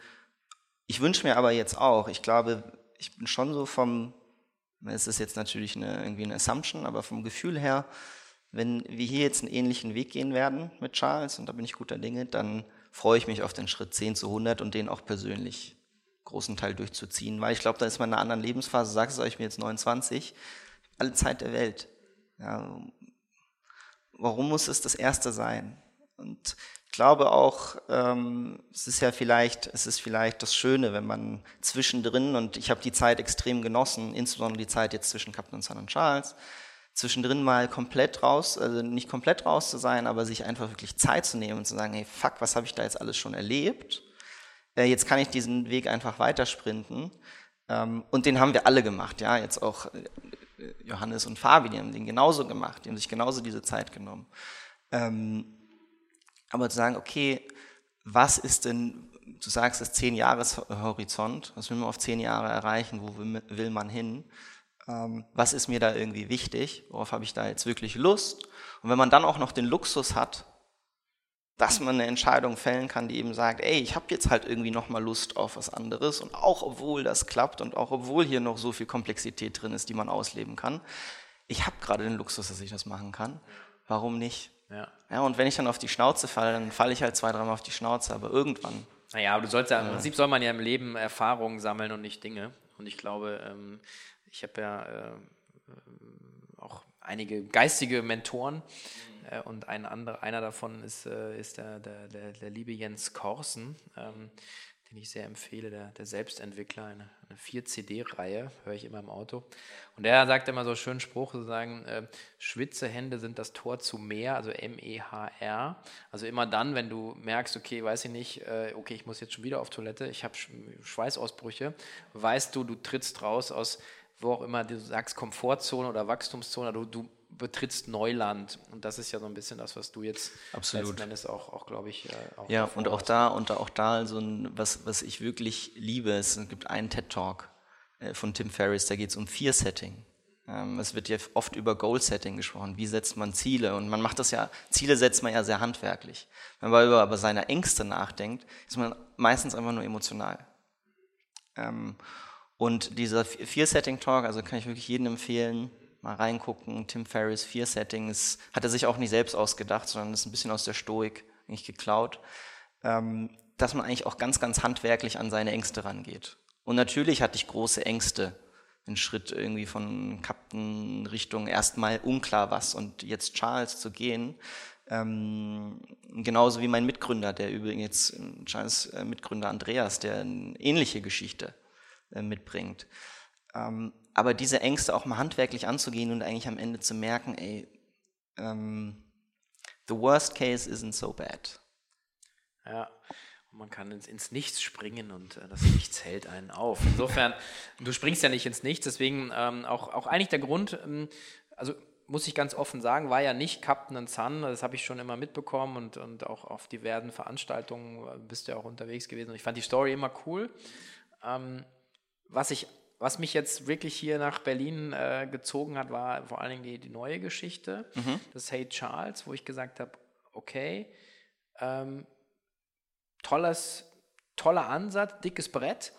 ich wünsche mir aber jetzt auch, ich glaube, ich bin schon so vom, es ist jetzt natürlich eine, irgendwie eine Assumption, aber vom Gefühl her, wenn wir hier jetzt einen ähnlichen Weg gehen werden mit Charles, und da bin ich guter Dinge, dann freue ich mich auf den Schritt 10 zu 100 und den auch persönlich großen Teil durchzuziehen, weil ich glaube, da ist man in einer anderen Lebensphase, sagst du euch mir jetzt 29, alle Zeit der Welt. Ja, warum muss es das Erste sein? Und ich glaube auch, ähm, es ist ja vielleicht, es ist vielleicht das Schöne, wenn man zwischendrin, und ich habe die Zeit extrem genossen, insbesondere die Zeit jetzt zwischen Captain Sun und Charles, zwischendrin mal komplett raus, also nicht komplett raus zu sein, aber sich einfach wirklich Zeit zu nehmen und zu sagen, hey, fuck, was habe ich da jetzt alles schon erlebt? Äh, jetzt kann ich diesen Weg einfach weitersprinten. Ähm, und den haben wir alle gemacht, ja, jetzt auch äh, Johannes und Fabi, die haben den genauso gemacht, die haben sich genauso diese Zeit genommen. Ähm, aber zu sagen, okay, was ist denn, du sagst es, zehn Jahreshorizont, was will man auf zehn Jahre erreichen, wo will, will man hin? ähm, was ist mir da irgendwie wichtig, worauf habe ich da jetzt wirklich Lust. Und wenn man dann auch noch den Luxus hat, dass man eine Entscheidung fällen kann, die eben sagt, ey, ich habe jetzt halt irgendwie nochmal Lust auf was anderes und auch obwohl das klappt und auch obwohl hier noch so viel Komplexität drin ist, die man ausleben kann, ich habe gerade den Luxus, dass ich das machen kann. Warum nicht? Ja. ja. Und wenn ich dann auf die Schnauze falle, dann falle ich halt zwei, dreimal auf die Schnauze, aber irgendwann. Naja, aber du sollst ja, im Prinzip soll man ja im Leben Erfahrungen sammeln und nicht Dinge. Und ich glaube, ähm, ich habe ja äh, auch einige geistige Mentoren, äh, und ein anderer, einer davon ist, äh, ist der, der, der, der, liebe Jens Korsen, ähm, den ich sehr empfehle, der, der Selbstentwickler, eine, eine 4-CD-Reihe, höre ich immer im Auto. Und der sagt immer so einen schönen Spruch, sozusagen, äh, Schwitzehände sind das Tor zu mehr, also M-E-H-R. Also immer dann, wenn du merkst, okay, weiß ich nicht, äh, okay, ich muss jetzt schon wieder auf Toilette, ich habe Schweißausbrüche, weißt du, du trittst raus aus wo auch immer du sagst, Komfortzone oder Wachstumszone, du, du betrittst Neuland. Und das ist ja so ein bisschen das, was du jetzt Absolut. letzten Endes auch, auch glaube ich, äh, auch Ja, und auch da, und auch da so ein, was, was ich wirklich liebe, es gibt einen TED-Talk äh, von Tim Ferriss, da geht es um Fear-Setting. Ähm, es wird ja oft über Goal-Setting gesprochen. Wie setzt man Ziele? Und man macht das ja, Ziele setzt man ja sehr handwerklich. Wenn man aber über seine Ängste nachdenkt, ist man meistens einfach nur emotional. Ähm, und dieser Fear-Setting-Talk, also kann ich wirklich jedem empfehlen, mal reingucken. Tim Ferriss, Fear Settings, hat er sich auch nicht selbst ausgedacht, sondern ist ein bisschen aus der Stoik nicht geklaut. Ähm, dass man eigentlich auch ganz, ganz handwerklich an seine Ängste rangeht. Und natürlich hatte ich große Ängste. Ein Schritt irgendwie von Captain Richtung erstmal unklar was und jetzt Charles zu gehen. Ähm, genauso wie mein Mitgründer, der übrigens jetzt, Charles äh, Mitgründer Andreas, der eine ähnliche Geschichte äh, mitbringt. Ähm, aber diese Ängste auch mal handwerklich anzugehen und eigentlich am Ende zu merken, ey, ähm, the worst case isn't so bad. Ja, man kann ins, ins Nichts springen und äh, das Nichts hält einen auf. Insofern, du springst ja nicht ins Nichts, deswegen ähm, auch, auch eigentlich der Grund, ähm, also muss ich ganz offen sagen, war ja nicht Captain Sun, das habe ich schon immer mitbekommen und, und auch auf diversen Veranstaltungen äh, bist du ja auch unterwegs gewesen und ich fand die Story immer cool. Ähm, was ich was mich jetzt wirklich hier nach Berlin äh, gezogen hat, war vor allen Dingen die, die neue Geschichte, mhm. das Hey Charles, wo ich gesagt habe, okay, ähm, tolles, toller Ansatz, dickes Brett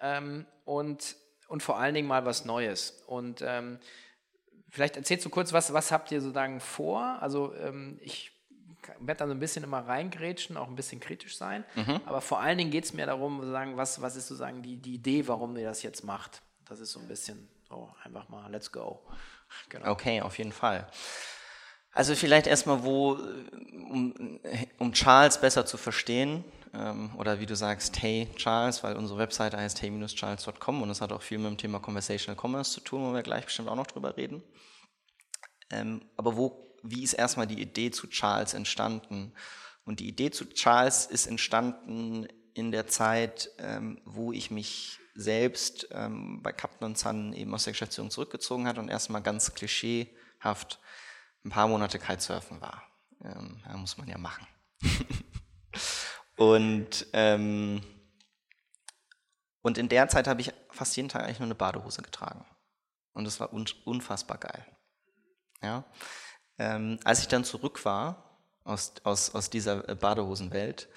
ähm, und, und vor allen Dingen mal was Neues. Und ähm, vielleicht erzählst du kurz, was, was habt ihr sozusagen vor? Also ähm, ich werde dann so ein bisschen immer reingrätschen, auch ein bisschen kritisch sein. Mhm. Aber vor allen Dingen geht es mir darum, sagen, was, was ist sozusagen die, die Idee, warum ihr das jetzt macht. Das ist so ein bisschen so einfach mal, let's go. <laughs> Genau. Okay, auf jeden Fall. Also vielleicht erstmal, wo, um, um Charles besser zu verstehen, ähm, oder wie du sagst, Hey Charles, weil unsere Webseite heißt hey-charles.com und das hat auch viel mit dem Thema Conversational Commerce zu tun, wo wir gleich bestimmt auch noch drüber reden. Ähm, aber wo wie ist erstmal die Idee zu Charles entstanden? Und die Idee zu Charles ist entstanden in der Zeit, ähm, wo ich mich selbst ähm, bei Captain Sun eben aus der Geschäftsführung zurückgezogen hat und erstmal ganz klischeehaft ein paar Monate Kitesurfen war. Ähm, ja, muss man ja machen. <laughs> und, ähm, und in der Zeit habe ich fast jeden Tag eigentlich nur eine Badehose getragen. Und das war un unfassbar geil. Ja. Ähm, als ich dann zurück war aus, aus, aus dieser äh, Badehosenwelt,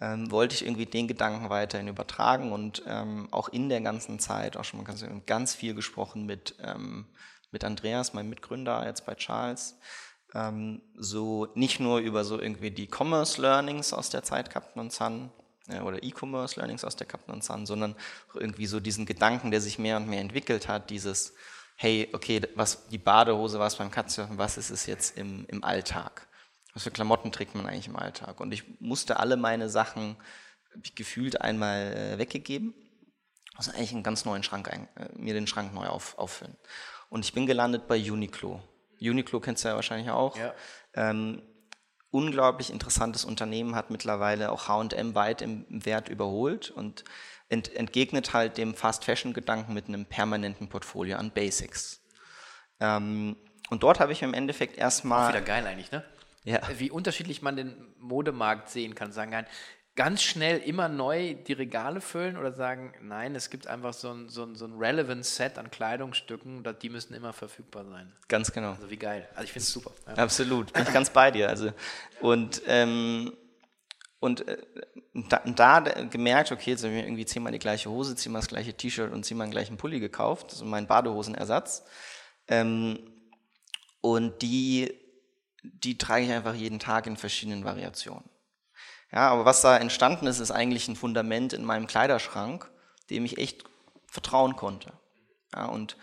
ähm, wollte ich irgendwie den Gedanken weiterhin übertragen und ähm, auch in der ganzen Zeit auch schon mal ganz, ganz viel gesprochen mit, ähm, mit Andreas, meinem Mitgründer jetzt bei Charles. Ähm, so nicht nur über so irgendwie die Commerce Learnings aus der Zeit Captain und Sun äh, oder E-Commerce Learnings aus der Captain Sun, sondern irgendwie so diesen Gedanken, der sich mehr und mehr entwickelt hat, dieses hey, okay, was die Badehose, was beim Katzensurfen, was ist es jetzt im, im Alltag? Was für Klamotten trägt man eigentlich im Alltag? Und ich musste alle meine Sachen gefühlt einmal äh, weggegeben. Also eigentlich einen ganz neuen Schrank, ein, äh, mir den Schrank neu auf, auffüllen. Und ich bin gelandet bei Uniqlo. Uniqlo kennst du ja wahrscheinlich auch. Ja. Ähm, unglaublich interessantes Unternehmen, hat mittlerweile auch H&M weit im Wert überholt und ent, entgegnet halt dem Fast-Fashion-Gedanken mit einem permanenten Portfolio an Basics. Ähm, und dort habe ich im Endeffekt erstmal... Auch wieder geil eigentlich, ne? Ja. Wie unterschiedlich man den Modemarkt sehen kann. Sagen kann, ganz schnell immer neu die Regale füllen oder sagen, nein, es gibt einfach so ein, so ein, so ein relevant Set an Kleidungsstücken, die müssen immer verfügbar sein. Ganz genau. Also wie geil. Also ich finde es super. Ja. Absolut, bin ich ganz bei dir. Also und ähm, und äh, da, da, gemerkt, okay, jetzt habe ich mir irgendwie zehnmal die gleiche Hose, zehnmal das gleiche T-Shirt und zehnmal den gleichen Pulli gekauft, ist mein Badehosenersatz. Ähm, und die, die trage ich einfach jeden Tag in verschiedenen Variationen. Ja, aber was da entstanden ist, ist eigentlich ein Fundament in meinem Kleiderschrank, dem ich echt vertrauen konnte. Ja, und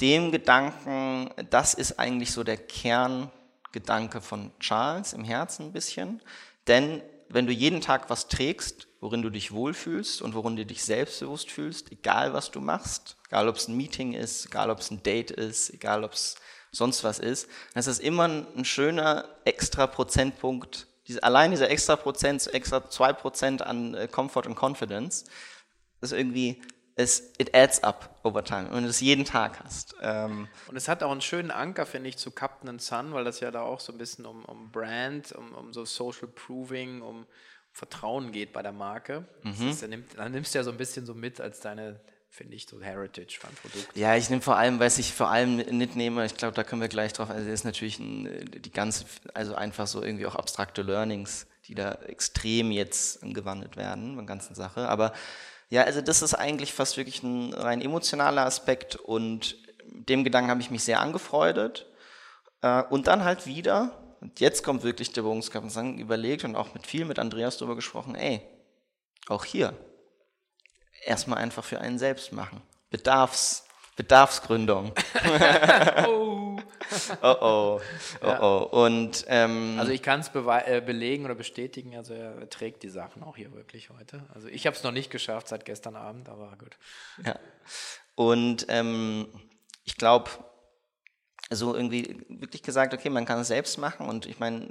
dem Gedanken, das ist eigentlich so der Kerngedanke von Charles im Herzen ein bisschen. Denn wenn du jeden Tag was trägst, worin du dich wohlfühlst und worin du dich selbstbewusst fühlst, egal was du machst, egal ob es ein Meeting ist, egal ob es ein Date ist, egal ob es sonst was ist, dann ist das immer ein schöner extra Prozentpunkt. Diese, allein dieser extra Prozent, extra zwei Prozent an äh, Comfort und Confidence, ist irgendwie, es, it adds up over time, wenn du das jeden Tag hast. Ähm und es hat auch einen schönen Anker, finde ich, zu Captain Sun, weil das ja da auch so ein bisschen um, um Brand, um, um so Social Proving, um Vertrauen geht bei der Marke. Mhm. Ist, dann, nimmt, dann nimmst du ja so ein bisschen so mit als deine finde ich, so Heritage von Produkten. Ja, ich nehme vor allem, was ich vor allem mitnehme, ich glaube, da können wir gleich drauf, also ist natürlich ein, die ganze, also einfach so irgendwie auch abstrakte Learnings, die da extrem jetzt gewandelt werden, bei der ganzen Sache. Aber ja, also das ist eigentlich fast wirklich ein rein emotionaler Aspekt und dem Gedanken habe ich mich sehr angefreundet. Äh, und dann halt wieder, und jetzt kommt wirklich der Bogenskampf, überlegt und auch mit viel mit Andreas darüber gesprochen, ey, auch hier, erstmal einfach für einen selbst machen. Bedarfs, Bedarfsgründung. <laughs> <laughs> oh. Oh oh. Oh ja. oh. Und, ähm, also ich kann es äh, belegen oder bestätigen, also er trägt die Sachen auch hier wirklich heute. Also ich habe es noch nicht geschafft seit gestern Abend, aber gut. Ja. Und ähm, ich glaube, so irgendwie wirklich gesagt, okay, man kann es selbst machen und ich meine,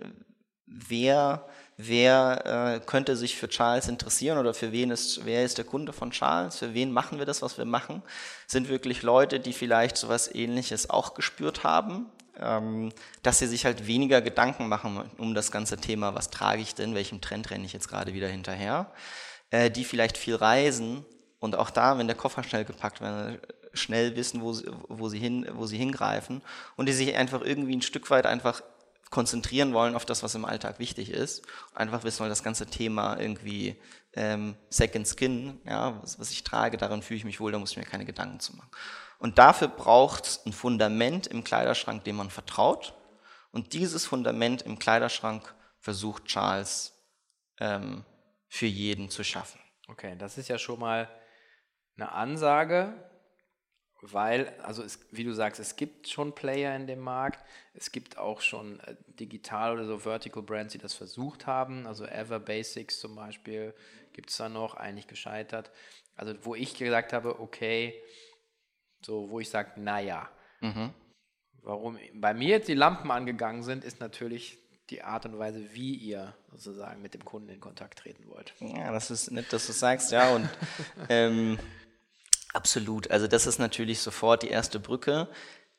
wer, wer äh, könnte sich für Charles interessieren oder für wen ist, wer ist der Kunde von Charles, für wen machen wir das, was wir machen, sind wirklich Leute, die vielleicht sowas ähnliches auch gespürt haben, ähm, dass sie sich halt weniger Gedanken machen um das ganze Thema, was trage ich denn, welchem Trend renne ich jetzt gerade wieder hinterher, äh, die vielleicht viel reisen und auch da, wenn der Koffer schnell gepackt wird, schnell wissen, wo sie, wo sie, hin, wo sie hingreifen und die sich einfach irgendwie ein Stück weit einfach konzentrieren wollen auf das, was im Alltag wichtig ist. Einfach wissen wollen, das ganze Thema irgendwie ähm, Second Skin, ja, was, was ich trage, darin fühle ich mich wohl, da muss ich mir keine Gedanken zu machen. Und dafür braucht es ein Fundament im Kleiderschrank, dem man vertraut. Und dieses Fundament im Kleiderschrank versucht Charles ähm, für jeden zu schaffen. Okay, das ist ja schon mal eine Ansage, weil, also es, wie du sagst, es gibt schon Player in dem Markt, es gibt auch schon äh, digital oder so Vertical Brands, die das versucht haben, also Ever Basics zum Beispiel gibt es da noch, eigentlich gescheitert. Also wo ich gesagt habe, okay, so wo ich sage, naja, mhm. warum bei mir jetzt die Lampen angegangen sind, ist natürlich die Art und Weise, wie ihr sozusagen mit dem Kunden in Kontakt treten wollt. Ja, das ist nett, dass du sagst, ja, und <laughs> ähm, Absolut. Also das ist natürlich sofort die erste Brücke.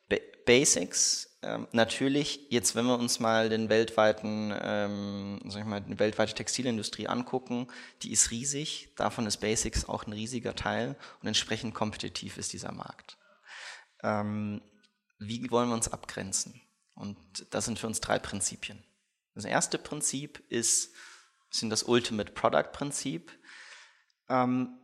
Ba Basics. Ähm, natürlich, jetzt wenn wir uns mal den weltweiten, ähm, sag ich mal, die weltweite Textilindustrie angucken, die ist riesig. Davon ist Basics auch ein riesiger Teil und entsprechend kompetitiv ist dieser Markt. Ähm, wie wollen wir uns abgrenzen? Und das sind für uns drei Prinzipien. Das erste Prinzip ist, sind das Ultimate Product Prinzip. Ähm,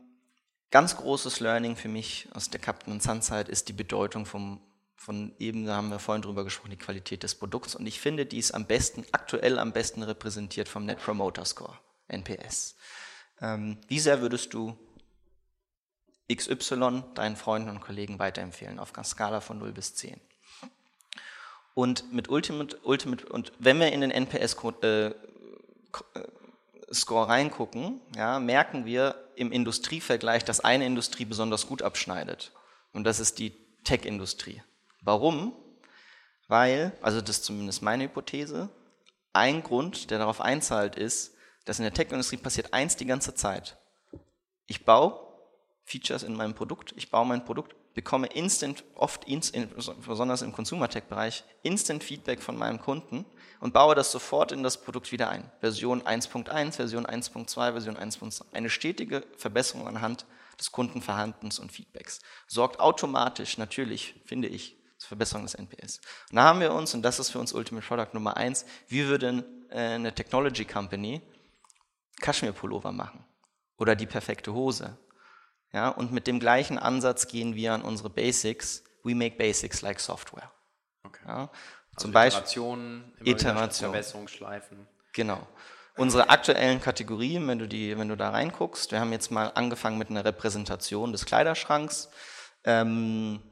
Ganz großes Learning für mich aus der Captain Sun Zeit ist die Bedeutung vom, von eben, da haben wir vorhin drüber gesprochen, die Qualität des Produkts. Und ich finde, die ist am besten, aktuell am besten repräsentiert vom Net Promoter Score, NPS. Ähm, wie sehr würdest du XY deinen Freunden und Kollegen weiterempfehlen auf einer Skala von 0 bis 10? Und mit Ultimate, Ultimate und wenn wir in den NPS äh, Score reingucken, ja, merken wir im Industrievergleich, dass eine Industrie besonders gut abschneidet. Und das ist die Tech-Industrie. Warum? Weil, also das ist zumindest meine Hypothese, ein Grund, der darauf einzahlt, ist, dass in der Tech-Industrie passiert eins die ganze Zeit. Ich baue Features in meinem Produkt, ich baue mein Produkt, bekomme instant, oft, instant, besonders im Consumer Tech-Bereich, instant Feedback von meinem Kunden und baue das sofort in das Produkt wieder ein. Version 1.1, Version 1.2, Version 1.2. Eine stetige Verbesserung anhand des Kundenverhaltens und Feedbacks. Sorgt automatisch, natürlich, finde ich, zur Verbesserung des NPS. Und da haben wir uns, und das ist für uns Ultimate Product Nummer eins, wie würde äh, eine Technology Company Kaschmir-Pullover machen? Oder die perfekte Hose? Ja, und mit dem gleichen Ansatz gehen wir an unsere Basics. We make basics like software. Okay. Ja, Also zum Beispiel Iterationen, immer Iteration. wieder Verbesserungsschleifen. Genau. Unsere aktuellen Kategorien, wenn du, die, wenn du da reinguckst, wir haben jetzt mal angefangen mit einer Repräsentation des Kleiderschranks. Ähm,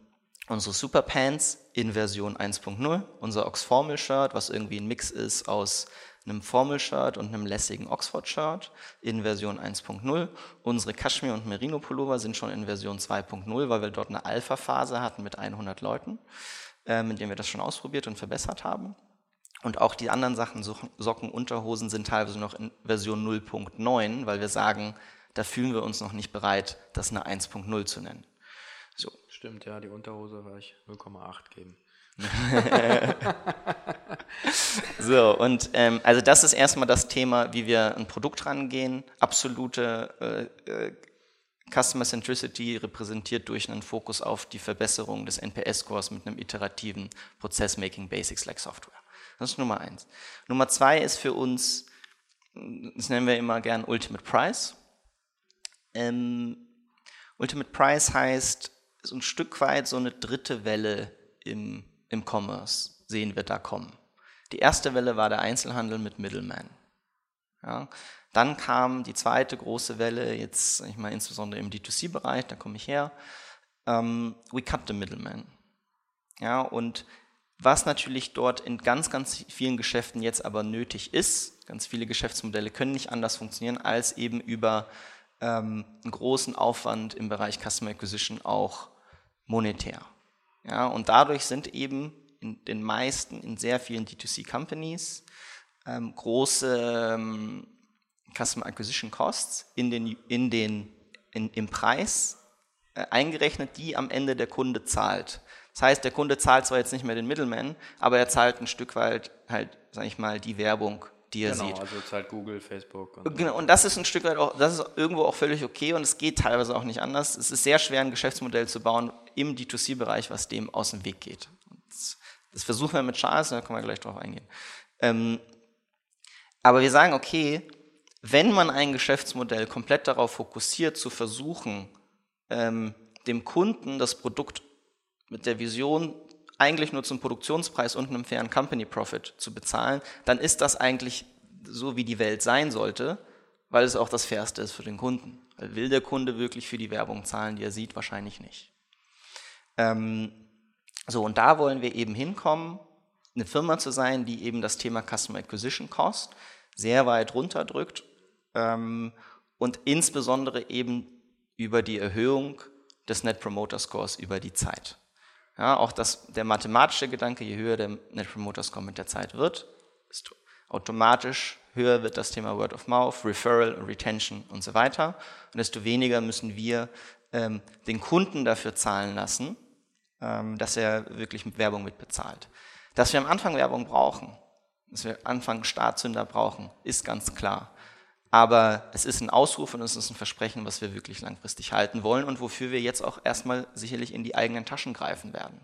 unsere Superpants in Version 1.0, unser Ox-Formal-Shirt, was irgendwie ein Mix ist aus einem Formal-Shirt und einem lässigen Oxford-Shirt in Version 1.0. Unsere Kaschmir- und Merino-Pullover sind schon in Version 2.0, weil wir dort eine Alpha-Phase hatten mit 100 Leuten, äh, mit denen wir das schon ausprobiert und verbessert haben. Und auch die anderen Sachen, Socken, Unterhosen, sind teilweise noch in Version 0.9, weil wir sagen, da fühlen wir uns noch nicht bereit, das eine 1.0 zu nennen. So. Stimmt, ja, die Unterhose werde ich 0,8 geben. <laughs> So, und ähm, also das ist erstmal das Thema, wie wir ein Produkt rangehen. Absolute äh, äh, Customer Centricity repräsentiert durch einen Fokus auf die Verbesserung des NPS-Scores mit einem iterativen Prozess Making Basics like Software. Das ist Nummer eins. Nummer zwei ist für uns, das nennen wir immer gern Ultimate Price. Ähm, Ultimate Price heißt so ein Stück weit so eine dritte Welle im, im Commerce sehen wir da kommen. Die erste Welle war der Einzelhandel mit Middleman. Ja, dann kam die zweite große Welle, jetzt ich mal insbesondere im D2C-Bereich, da komme ich her. Ähm, we cut the middleman. Ja, und was natürlich dort in ganz, ganz vielen Geschäften jetzt aber nötig ist, ganz viele Geschäftsmodelle können nicht anders funktionieren, als eben über ähm, einen großen Aufwand im Bereich Customer Acquisition auch monetär. Ja, und dadurch sind eben in den meisten, in sehr vielen D2C-Companies ähm, große ähm, Customer Acquisition Costs in den, in den, in, im Preis äh, eingerechnet, die am Ende der Kunde zahlt. Das heißt, der Kunde zahlt zwar jetzt nicht mehr den Middleman, aber er zahlt ein Stück weit halt, sag ich mal, die Werbung, die er Genau, sieht. also zahlt Google, Facebook und Genau, und das ist ein Stück weit auch, das ist irgendwo auch völlig okay und es geht teilweise auch nicht anders. Es ist sehr schwer, ein Geschäftsmodell zu bauen im D2C-Bereich, was dem aus dem Weg geht. Das, das versuchen wir mit Charles, da können wir gleich drauf eingehen. Ähm, aber wir sagen, okay, wenn man ein Geschäftsmodell komplett darauf fokussiert, zu versuchen, ähm, dem Kunden das Produkt mit der Vision eigentlich nur zum Produktionspreis und einem fairen Company Profit zu bezahlen, dann ist das eigentlich so, wie die Welt sein sollte, weil es auch das Fairste ist für den Kunden. Will der Kunde wirklich für die Werbung zahlen, die er sieht? Wahrscheinlich nicht. Ähm, so, und da wollen wir eben hinkommen, eine Firma zu sein, die eben das Thema Customer Acquisition Cost sehr weit runterdrückt ähm, und insbesondere eben über die Erhöhung des Net Promoter Scores über die Zeit. Ja, auch das, der mathematische Gedanke, je höher der Net Promoter Score mit der Zeit wird, ist automatisch höher wird das Thema Word of Mouth, Referral, Retention und so weiter. Und desto weniger müssen wir ähm, den Kunden dafür zahlen lassen, ähm, dass er wirklich Werbung mitbezahlt. Dass wir am Anfang Werbung brauchen, dass wir am Anfang Startzünder brauchen, ist ganz klar. Aber es ist ein Ausruf und es ist ein Versprechen, was wir wirklich langfristig halten wollen und wofür wir jetzt auch erstmal sicherlich in die eigenen Taschen greifen werden.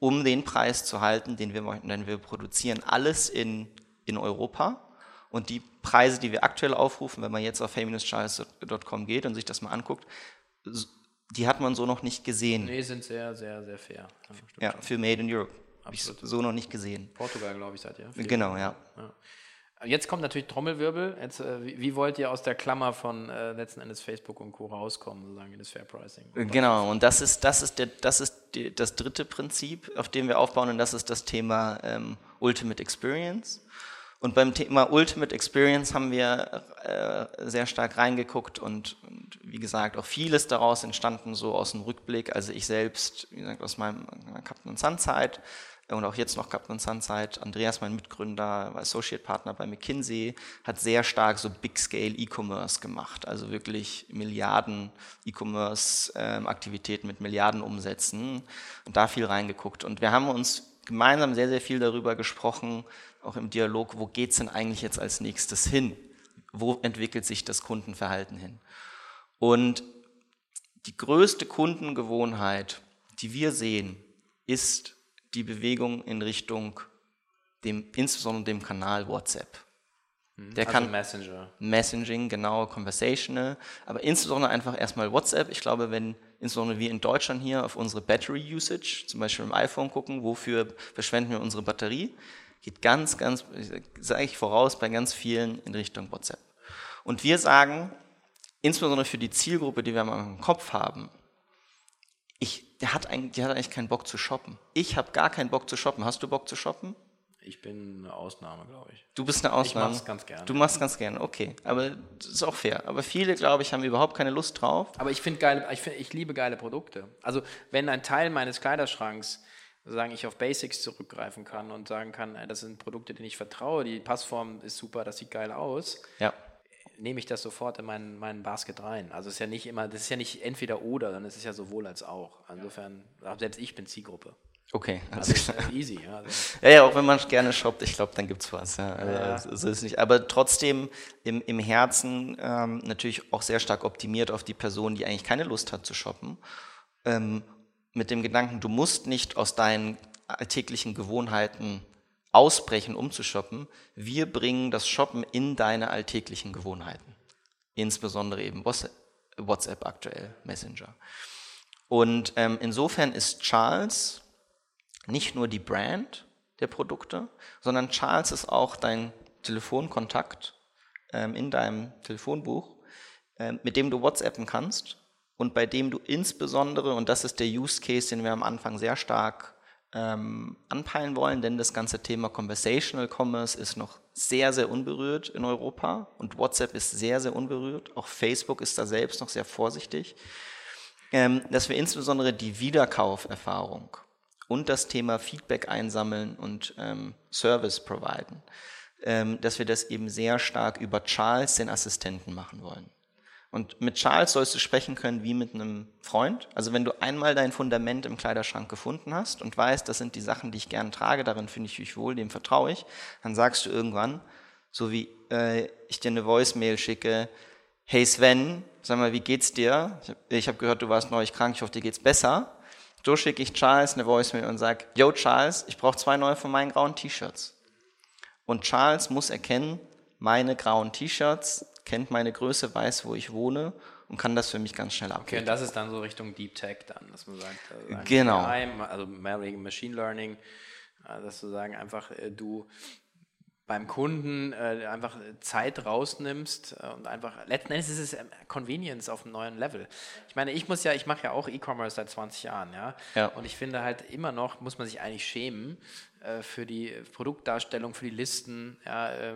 Um den Preis zu halten, den wir, den wir produzieren, alles in, in Europa. Und die Preise, die wir aktuell aufrufen, wenn man jetzt auf hey-charles.com geht und sich das mal anguckt, die hat man so noch nicht gesehen. Nee, sind sehr, sehr, sehr fair. Ja, Ja, für Made in Europe. Habe ich so noch nicht gesehen. Portugal, glaube ich, seid ihr. Genau, ja. Jetzt kommt natürlich Trommelwirbel. Jetzt, äh, wie, wie wollt ihr aus der Klammer von äh, letzten Endes Facebook und Co. rauskommen, sozusagen in das Fair Pricing? Genau, und das ist, das ist, der, das, ist die, das dritte Prinzip, auf dem wir aufbauen, und das ist das Thema ähm, Ultimate Experience. Und beim Thema Ultimate Experience haben wir äh, sehr stark reingeguckt und, und wie gesagt, auch vieles daraus entstanden so aus dem Rückblick. Also ich selbst, wie gesagt, aus meinem, Captain Sun Zeit, und auch jetzt noch Captain Sun Zeit. Andreas, mein Mitgründer, Associate Partner bei McKinsey, hat sehr stark so Big Scale E-Commerce gemacht, also wirklich Milliarden E-Commerce-Aktivitäten mit Milliarden Umsätzen und da viel reingeguckt. Und wir haben uns gemeinsam sehr, sehr viel darüber gesprochen, auch im Dialog, wo geht's denn eigentlich jetzt als nächstes hin? Wo entwickelt sich das Kundenverhalten hin? Und die größte Kundengewohnheit, die wir sehen, ist die Bewegung in Richtung dem, insbesondere dem Kanal WhatsApp. Hm, der also kann Messenger. Messaging, genau, conversational, aber insbesondere einfach erstmal WhatsApp. Ich glaube, wenn insbesondere wir in Deutschland hier auf unsere Battery Usage, zum Beispiel im iPhone gucken, wofür verschwenden wir unsere Batterie, geht ganz, ganz, sage ich voraus, bei ganz vielen in Richtung WhatsApp. Und wir sagen, insbesondere für die Zielgruppe, die wir im Kopf haben, ich, der, hat eigentlich, der hat eigentlich keinen Bock zu shoppen. Ich habe gar keinen Bock zu shoppen. Hast du Bock zu shoppen? Ich bin eine Ausnahme, glaube ich. Du bist eine Ausnahme. Ich mach's ganz gerne. Du machst ganz gerne, okay. Aber das ist auch fair. Aber viele, glaube ich, haben überhaupt keine Lust drauf. Aber ich finde geile, ich, find, ich liebe geile Produkte. Also wenn ein Teil meines Kleiderschranks sagen, ich auf Basics zurückgreifen kann und sagen kann, das sind Produkte, denen ich vertraue, die Passform ist super, das sieht geil aus. Ja nehme ich das sofort in meinen, meinen Basket rein. Also es ist ja nicht immer, das ist ja nicht entweder oder, sondern es ist ja sowohl als auch. Insofern, selbst ich bin Zielgruppe. Okay, also ist easy. Ja, also. ja, ja, auch wenn man gerne shoppt, ich glaube, dann gibt es was. Ja. Also, ja. So ist nicht. Aber trotzdem im, im Herzen ähm, natürlich auch sehr stark optimiert auf die Person, die eigentlich keine Lust hat zu shoppen. Ähm, mit dem Gedanken, du musst nicht aus deinen alltäglichen Gewohnheiten ausbrechen, um zu shoppen. Wir bringen das Shoppen in deine alltäglichen Gewohnheiten. Insbesondere eben WhatsApp aktuell, Messenger. Und ähm, insofern ist Charles nicht nur die Brand der Produkte, sondern Charles ist auch dein Telefonkontakt ähm, in deinem Telefonbuch, ähm, mit dem du WhatsAppen kannst und bei dem du insbesondere, und das ist der Use Case, den wir am Anfang sehr stark ähm, anpeilen wollen, denn das ganze Thema Conversational Commerce ist noch sehr, sehr unberührt in Europa und WhatsApp ist sehr, sehr unberührt. Auch Facebook ist da selbst noch sehr vorsichtig. Ähm, dass wir insbesondere die Wiederkauferfahrung und das Thema Feedback einsammeln und ähm, Service providen, ähm, dass wir das eben sehr stark über Charles, den Assistenten, machen wollen. Und mit Charles sollst du sprechen können wie mit einem Freund. Also wenn du einmal dein Fundament im Kleiderschrank gefunden hast und weißt, das sind die Sachen, die ich gerne trage, darin finde ich mich wohl, dem vertraue ich, dann sagst du irgendwann, so wie äh, ich dir eine Voicemail schicke, hey Sven, sag mal, wie geht's dir? Ich habe hab gehört, du warst neulich krank, ich hoffe, dir geht's besser. So schicke ich Charles eine Voicemail und sage, yo Charles, ich brauche zwei neue von meinen grauen T-Shirts. Und Charles muss erkennen, meine grauen T-Shirts kennt meine Größe, weiß, wo ich wohne und kann das für mich ganz schnell abwickeln. Okay, und das ist dann so Richtung Deep Tech dann, dass man sagt, also genau. also Machine Learning, äh, dass du sagen einfach, äh, du beim Kunden äh, einfach Zeit rausnimmst äh, und einfach, letzten Endes ist es ähm, Convenience auf einem neuen Level. Ich meine, ich muss ja, ich mache ja auch E-Commerce seit 20 Jahren, ja? ja. Und ich finde halt immer noch, muss man sich eigentlich schämen äh, für die Produktdarstellung, für die Listen, ja, äh,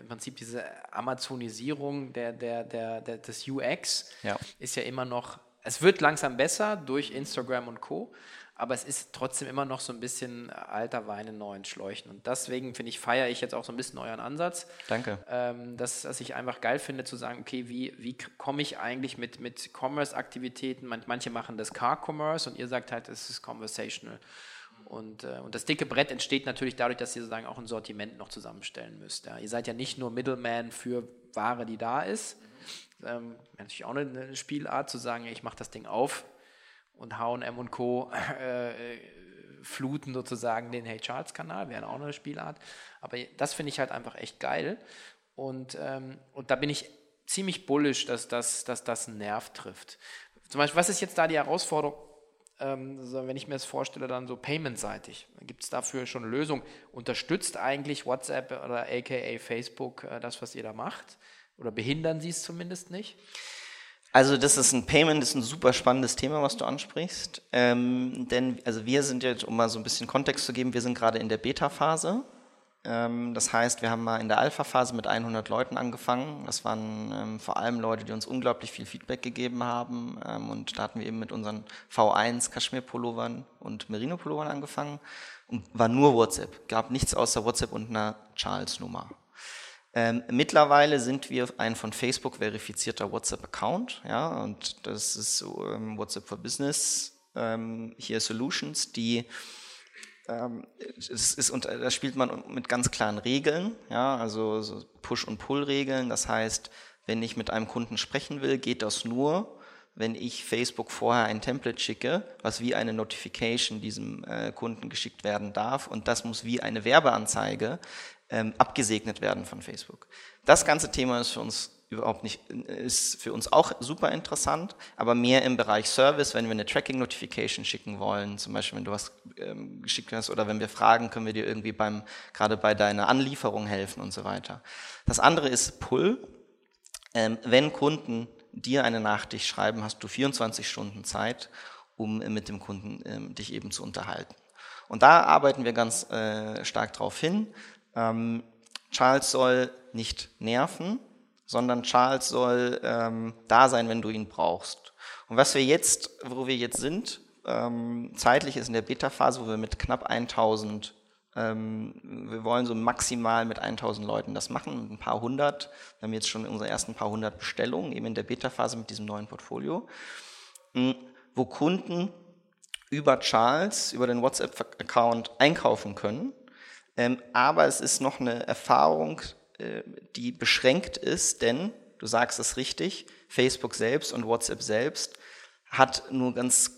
im Prinzip diese Amazonisierung der, der, der, der des UX ja. ist ja immer noch, es wird langsam besser durch Instagram und Co., aber es ist trotzdem immer noch so ein bisschen alter Wein in neuen Schläuchen. Und deswegen finde ich, feiere ich jetzt auch so ein bisschen euren Ansatz. Danke. Ähm, dass, dass ich einfach geil finde zu sagen, okay, wie, wie komme ich eigentlich mit, mit Commerce-Aktivitäten? manche machen das Car-Commerce und ihr sagt halt, es ist conversational. Und, äh, und das dicke Brett entsteht natürlich dadurch, dass ihr sozusagen auch ein Sortiment noch zusammenstellen müsst. Ja. Ihr seid ja nicht nur Middleman für Ware, die da ist. Ähm, natürlich auch eine, Spielart zu sagen, ich mache das Ding auf, und H&M und Co. <laughs> Äh, fluten sozusagen den Hey Charles Kanal, wäre auch eine Spielart. Aber das finde ich halt einfach echt geil. Und, ähm, und da bin ich ziemlich bullisch, dass das, dass das einen Nerv trifft. Zum Beispiel, was ist jetzt da die Herausforderung, ähm, wenn ich mir das vorstelle, dann so paymentseitig? Gibt es dafür schon Lösungen? Unterstützt eigentlich WhatsApp oder aka Facebook äh, das, was ihr da macht? Oder behindern sie es zumindest nicht? Also das ist ein Payment, ist ein super spannendes Thema, was du ansprichst. Ähm, denn also wir sind jetzt, um mal so ein bisschen Kontext zu geben, wir sind gerade in der Beta-Phase. Ähm, das heißt, wir haben mal in der Alpha-Phase mit 100 Leuten angefangen. Das waren ähm, vor allem Leute, die uns unglaublich viel Feedback gegeben haben. Ähm, und da hatten wir eben mit unseren V1 Kaschmir-Pullovern und Merino-Pullovern angefangen. Und war nur WhatsApp. Gab nichts außer WhatsApp und einer Charles-Nummer. Ähm, mittlerweile sind wir ein von Facebook verifizierter WhatsApp-Account, ja, und das ist ähm, WhatsApp for Business ähm, hier Solutions, die es ist, und da spielt man mit ganz klaren Regeln, ja, also so Push- und Pull-Regeln. Das heißt, wenn ich mit einem Kunden sprechen will, geht das nur, wenn ich Facebook vorher ein Template schicke, was wie eine Notification diesem äh, Kunden geschickt werden darf. Und das muss wie eine Werbeanzeige ähm, abgesegnet werden von Facebook. Das ganze Thema ist für uns überhaupt nicht, ist für uns auch super interessant, aber mehr im Bereich Service, wenn wir eine Tracking-Notification schicken wollen, zum Beispiel wenn du was ähm, geschickt hast oder wenn wir fragen, können wir dir irgendwie beim, gerade bei deiner Anlieferung helfen und so weiter. Das andere ist Pull. Ähm, wenn Kunden dir eine Nachricht schreiben, hast du 24 Stunden Zeit, um mit dem Kunden ähm, dich eben zu unterhalten. Und da arbeiten wir ganz äh, stark drauf hin. Ähm, Charles soll nicht nerven, sondern Charles soll ähm, da sein, wenn du ihn brauchst. Und was wir jetzt, wo wir jetzt sind, ähm, zeitlich ist in der Beta-Phase, wo wir mit knapp 1000, ähm, wir wollen so maximal mit 1000 Leuten das machen, mit ein paar hundert. Wir haben jetzt schon unsere ersten paar hundert Bestellungen, eben in der Beta-Phase mit diesem neuen Portfolio, hm, wo Kunden über Charles, über den WhatsApp-Account einkaufen können. Ähm, aber es ist noch eine Erfahrung, die beschränkt ist, denn, du sagst es richtig, Facebook selbst und WhatsApp selbst hat nur ganz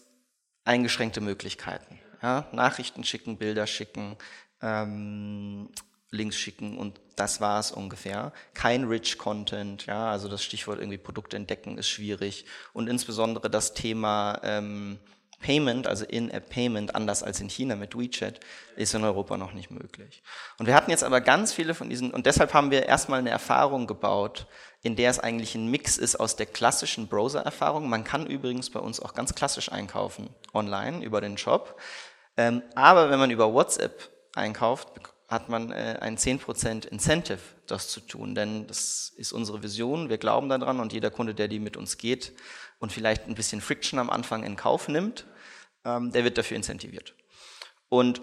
eingeschränkte Möglichkeiten. Ja, Nachrichten schicken, Bilder schicken, ähm, Links schicken und das war es ungefähr. Kein Rich Content, ja, also das Stichwort irgendwie Produkte entdecken ist schwierig und insbesondere das Thema ähm, Payment, also In-App Payment, anders als in China mit WeChat, ist in Europa noch nicht möglich. Und wir hatten jetzt aber ganz viele von diesen, und deshalb haben wir erstmal eine Erfahrung gebaut, in der es eigentlich ein Mix ist aus der klassischen Browser-Erfahrung. Man kann übrigens bei uns auch ganz klassisch einkaufen, online, über den Shop. Ähm, aber wenn man über WhatsApp einkauft, hat man äh, ein 10% Incentive, das zu tun. Denn das ist unsere Vision, wir glauben daran und jeder Kunde, der die mit uns geht und vielleicht ein bisschen Friction am Anfang in Kauf nimmt, ähm, der wird dafür incentiviert. Und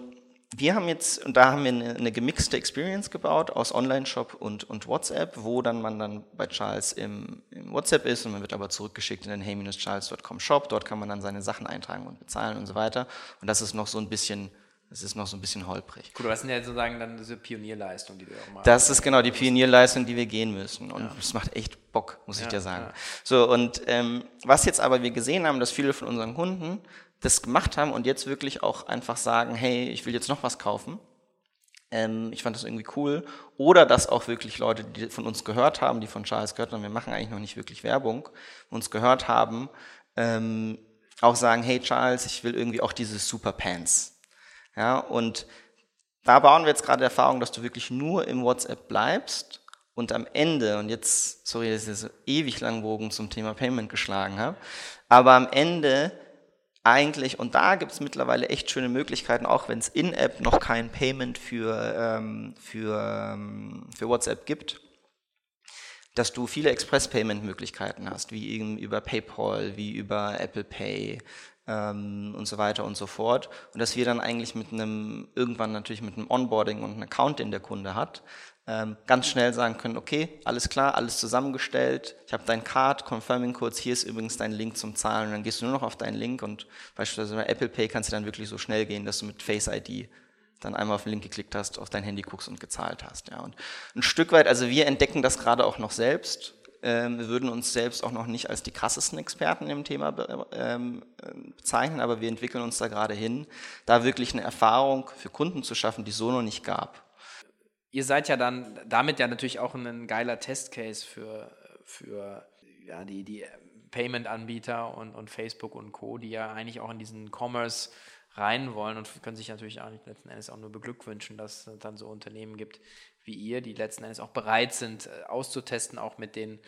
wir haben jetzt, und da haben wir eine, eine gemixte Experience gebaut aus Online-Shop und, und WhatsApp, wo dann man dann bei Charles im, im WhatsApp ist und man wird aber zurückgeschickt in den hey-charles.com Shop. Dort kann man dann seine Sachen eintragen und bezahlen und so weiter. Und das ist noch so ein bisschen das ist noch so ein bisschen holprig. Gut, das sind ja sozusagen dann diese Pionierleistung, die wir auch machen. Das ist genau die Pionierleistung, die wir gehen müssen. Und es ja. macht echt Bock, muss ja, ich dir sagen. Ja. So, und ähm, was jetzt aber wir gesehen haben, dass viele von unseren Kunden das gemacht haben und jetzt wirklich auch einfach sagen, hey, ich will jetzt noch was kaufen. Ähm, ich fand das irgendwie cool. Oder dass auch wirklich Leute, die von uns gehört haben, die von Charles gehört haben, wir machen eigentlich noch nicht wirklich Werbung, uns gehört haben, ähm, auch sagen, hey Charles, ich will irgendwie auch diese Super Pants. Ja, und da bauen wir jetzt gerade Erfahrung, dass du wirklich nur im WhatsApp bleibst und am Ende, und jetzt, sorry, dass ich so ewig lang Bogen zum Thema Payment geschlagen habe, aber am Ende eigentlich, und da gibt es mittlerweile echt schöne Möglichkeiten, auch wenn es in-App noch kein Payment für, ähm, für, ähm, für WhatsApp gibt, dass du viele Express-Payment-Möglichkeiten hast, wie eben über PayPal, wie über Apple Pay ähm, und so weiter und so fort. Und dass wir dann eigentlich mit einem, irgendwann natürlich mit einem Onboarding und einem Account, den der Kunde hat, ganz schnell sagen können, okay, alles klar, alles zusammengestellt, ich habe dein Card, Confirming kurz, hier ist übrigens dein Link zum Zahlen und dann gehst du nur noch auf deinen Link und beispielsweise bei Apple Pay kannst du dann wirklich so schnell gehen, dass du mit Face ID dann einmal auf den Link geklickt hast, auf dein Handy guckst und gezahlt hast. Ja. Und ein Stück weit, also wir entdecken das gerade auch noch selbst. Ähm, wir würden uns selbst auch noch nicht als die krassesten Experten im Thema ähm, bezeichnen, aber wir entwickeln uns da gerade hin, da wirklich eine Erfahrung für Kunden zu schaffen, die es so noch nicht gab ihr seid ja dann damit ja natürlich auch ein geiler Testcase für, für ja, die, die Payment-Anbieter und, und Facebook und Co., die ja eigentlich auch in diesen Commerce rein wollen und können sich natürlich auch letzten Endes auch nur beglückwünschen, dass es dann so Unternehmen gibt wie ihr, die letzten Endes auch bereit sind, äh, auszutesten, auch mit den,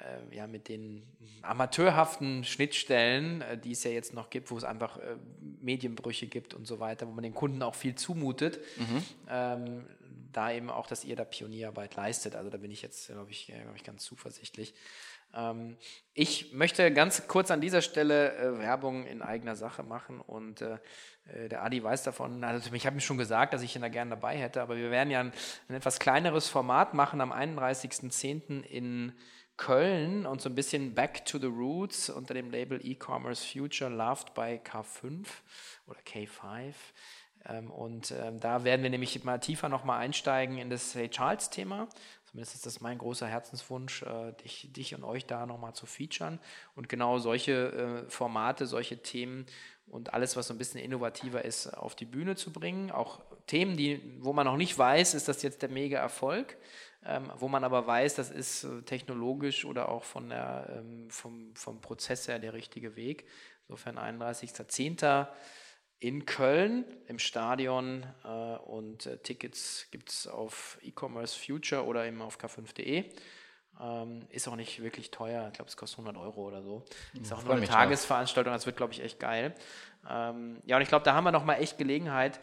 äh, ja, mit den amateurhaften Schnittstellen, äh, die es ja jetzt noch gibt, wo es einfach äh, Medienbrüche gibt und so weiter, wo man den Kunden auch viel zumutet. Mhm. Ähm, da eben auch, dass ihr da Pionierarbeit leistet. Also da bin ich jetzt, glaube ich, glaub ich, ganz zuversichtlich. Ähm, ich möchte ganz kurz an dieser Stelle äh, Werbung in eigener Sache machen und äh, äh der Adi weiß davon. Also ich habe ihm schon gesagt, dass ich ihn da gerne dabei hätte, aber wir werden ja ein, ein etwas kleineres Format machen am 31.10. in Köln und so ein bisschen Back to the Roots unter dem Label E-Commerce Future Loved by K5 oder K5. Ähm, und ähm, da werden wir nämlich mal tiefer nochmal einsteigen in das Hey Charles-Thema. Zumindest ist das mein großer Herzenswunsch, äh, dich, dich und euch da nochmal zu featuren und genau solche äh, Formate, solche Themen und alles, was so ein bisschen innovativer ist, auf die Bühne zu bringen. Auch Themen, die, wo man noch nicht weiß, ist das jetzt der mega Erfolg, ähm, wo man aber weiß, das ist äh, technologisch oder auch von der, ähm, vom, vom Prozess her der richtige Weg. Insofern 31.10 in Köln im Stadion äh, und äh, Tickets gibt es auf e-commerce future oder eben auf k5.de. Ähm, ist auch nicht wirklich teuer, ich glaube, es kostet 100 Euro oder so. Ist auch nur eine Tagesveranstaltung, das wird, glaube ich, echt geil. Ähm, ja, und ich glaube, da haben wir nochmal echt Gelegenheit,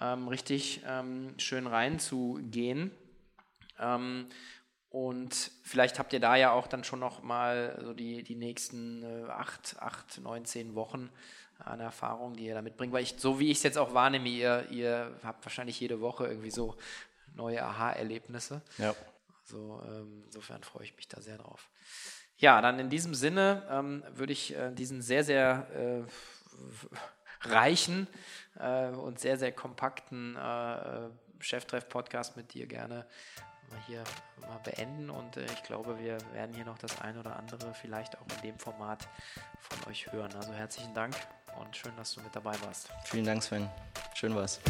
ähm, richtig ähm, schön reinzugehen. Ähm, und vielleicht habt ihr da ja auch dann schon noch mal so die, die nächsten äh, acht, acht, neun, zehn Wochen an Erfahrung, die ihr da mitbringt. Weil ich, so wie ich es jetzt auch wahrnehme, ihr, ihr habt wahrscheinlich jede Woche irgendwie so neue Aha-Erlebnisse. Ja. Also ähm, insofern freue ich mich da sehr drauf. Ja, dann in diesem Sinne ähm, würde ich äh, diesen sehr, sehr äh, reichen äh, und sehr, sehr kompakten äh, Cheftreff-Podcast mit dir gerne hier mal beenden und äh, ich glaube, wir werden hier noch das ein oder andere vielleicht auch in dem Format von euch hören. Also herzlichen Dank und schön, dass du mit dabei warst. Vielen Dank, Sven. Schön war's.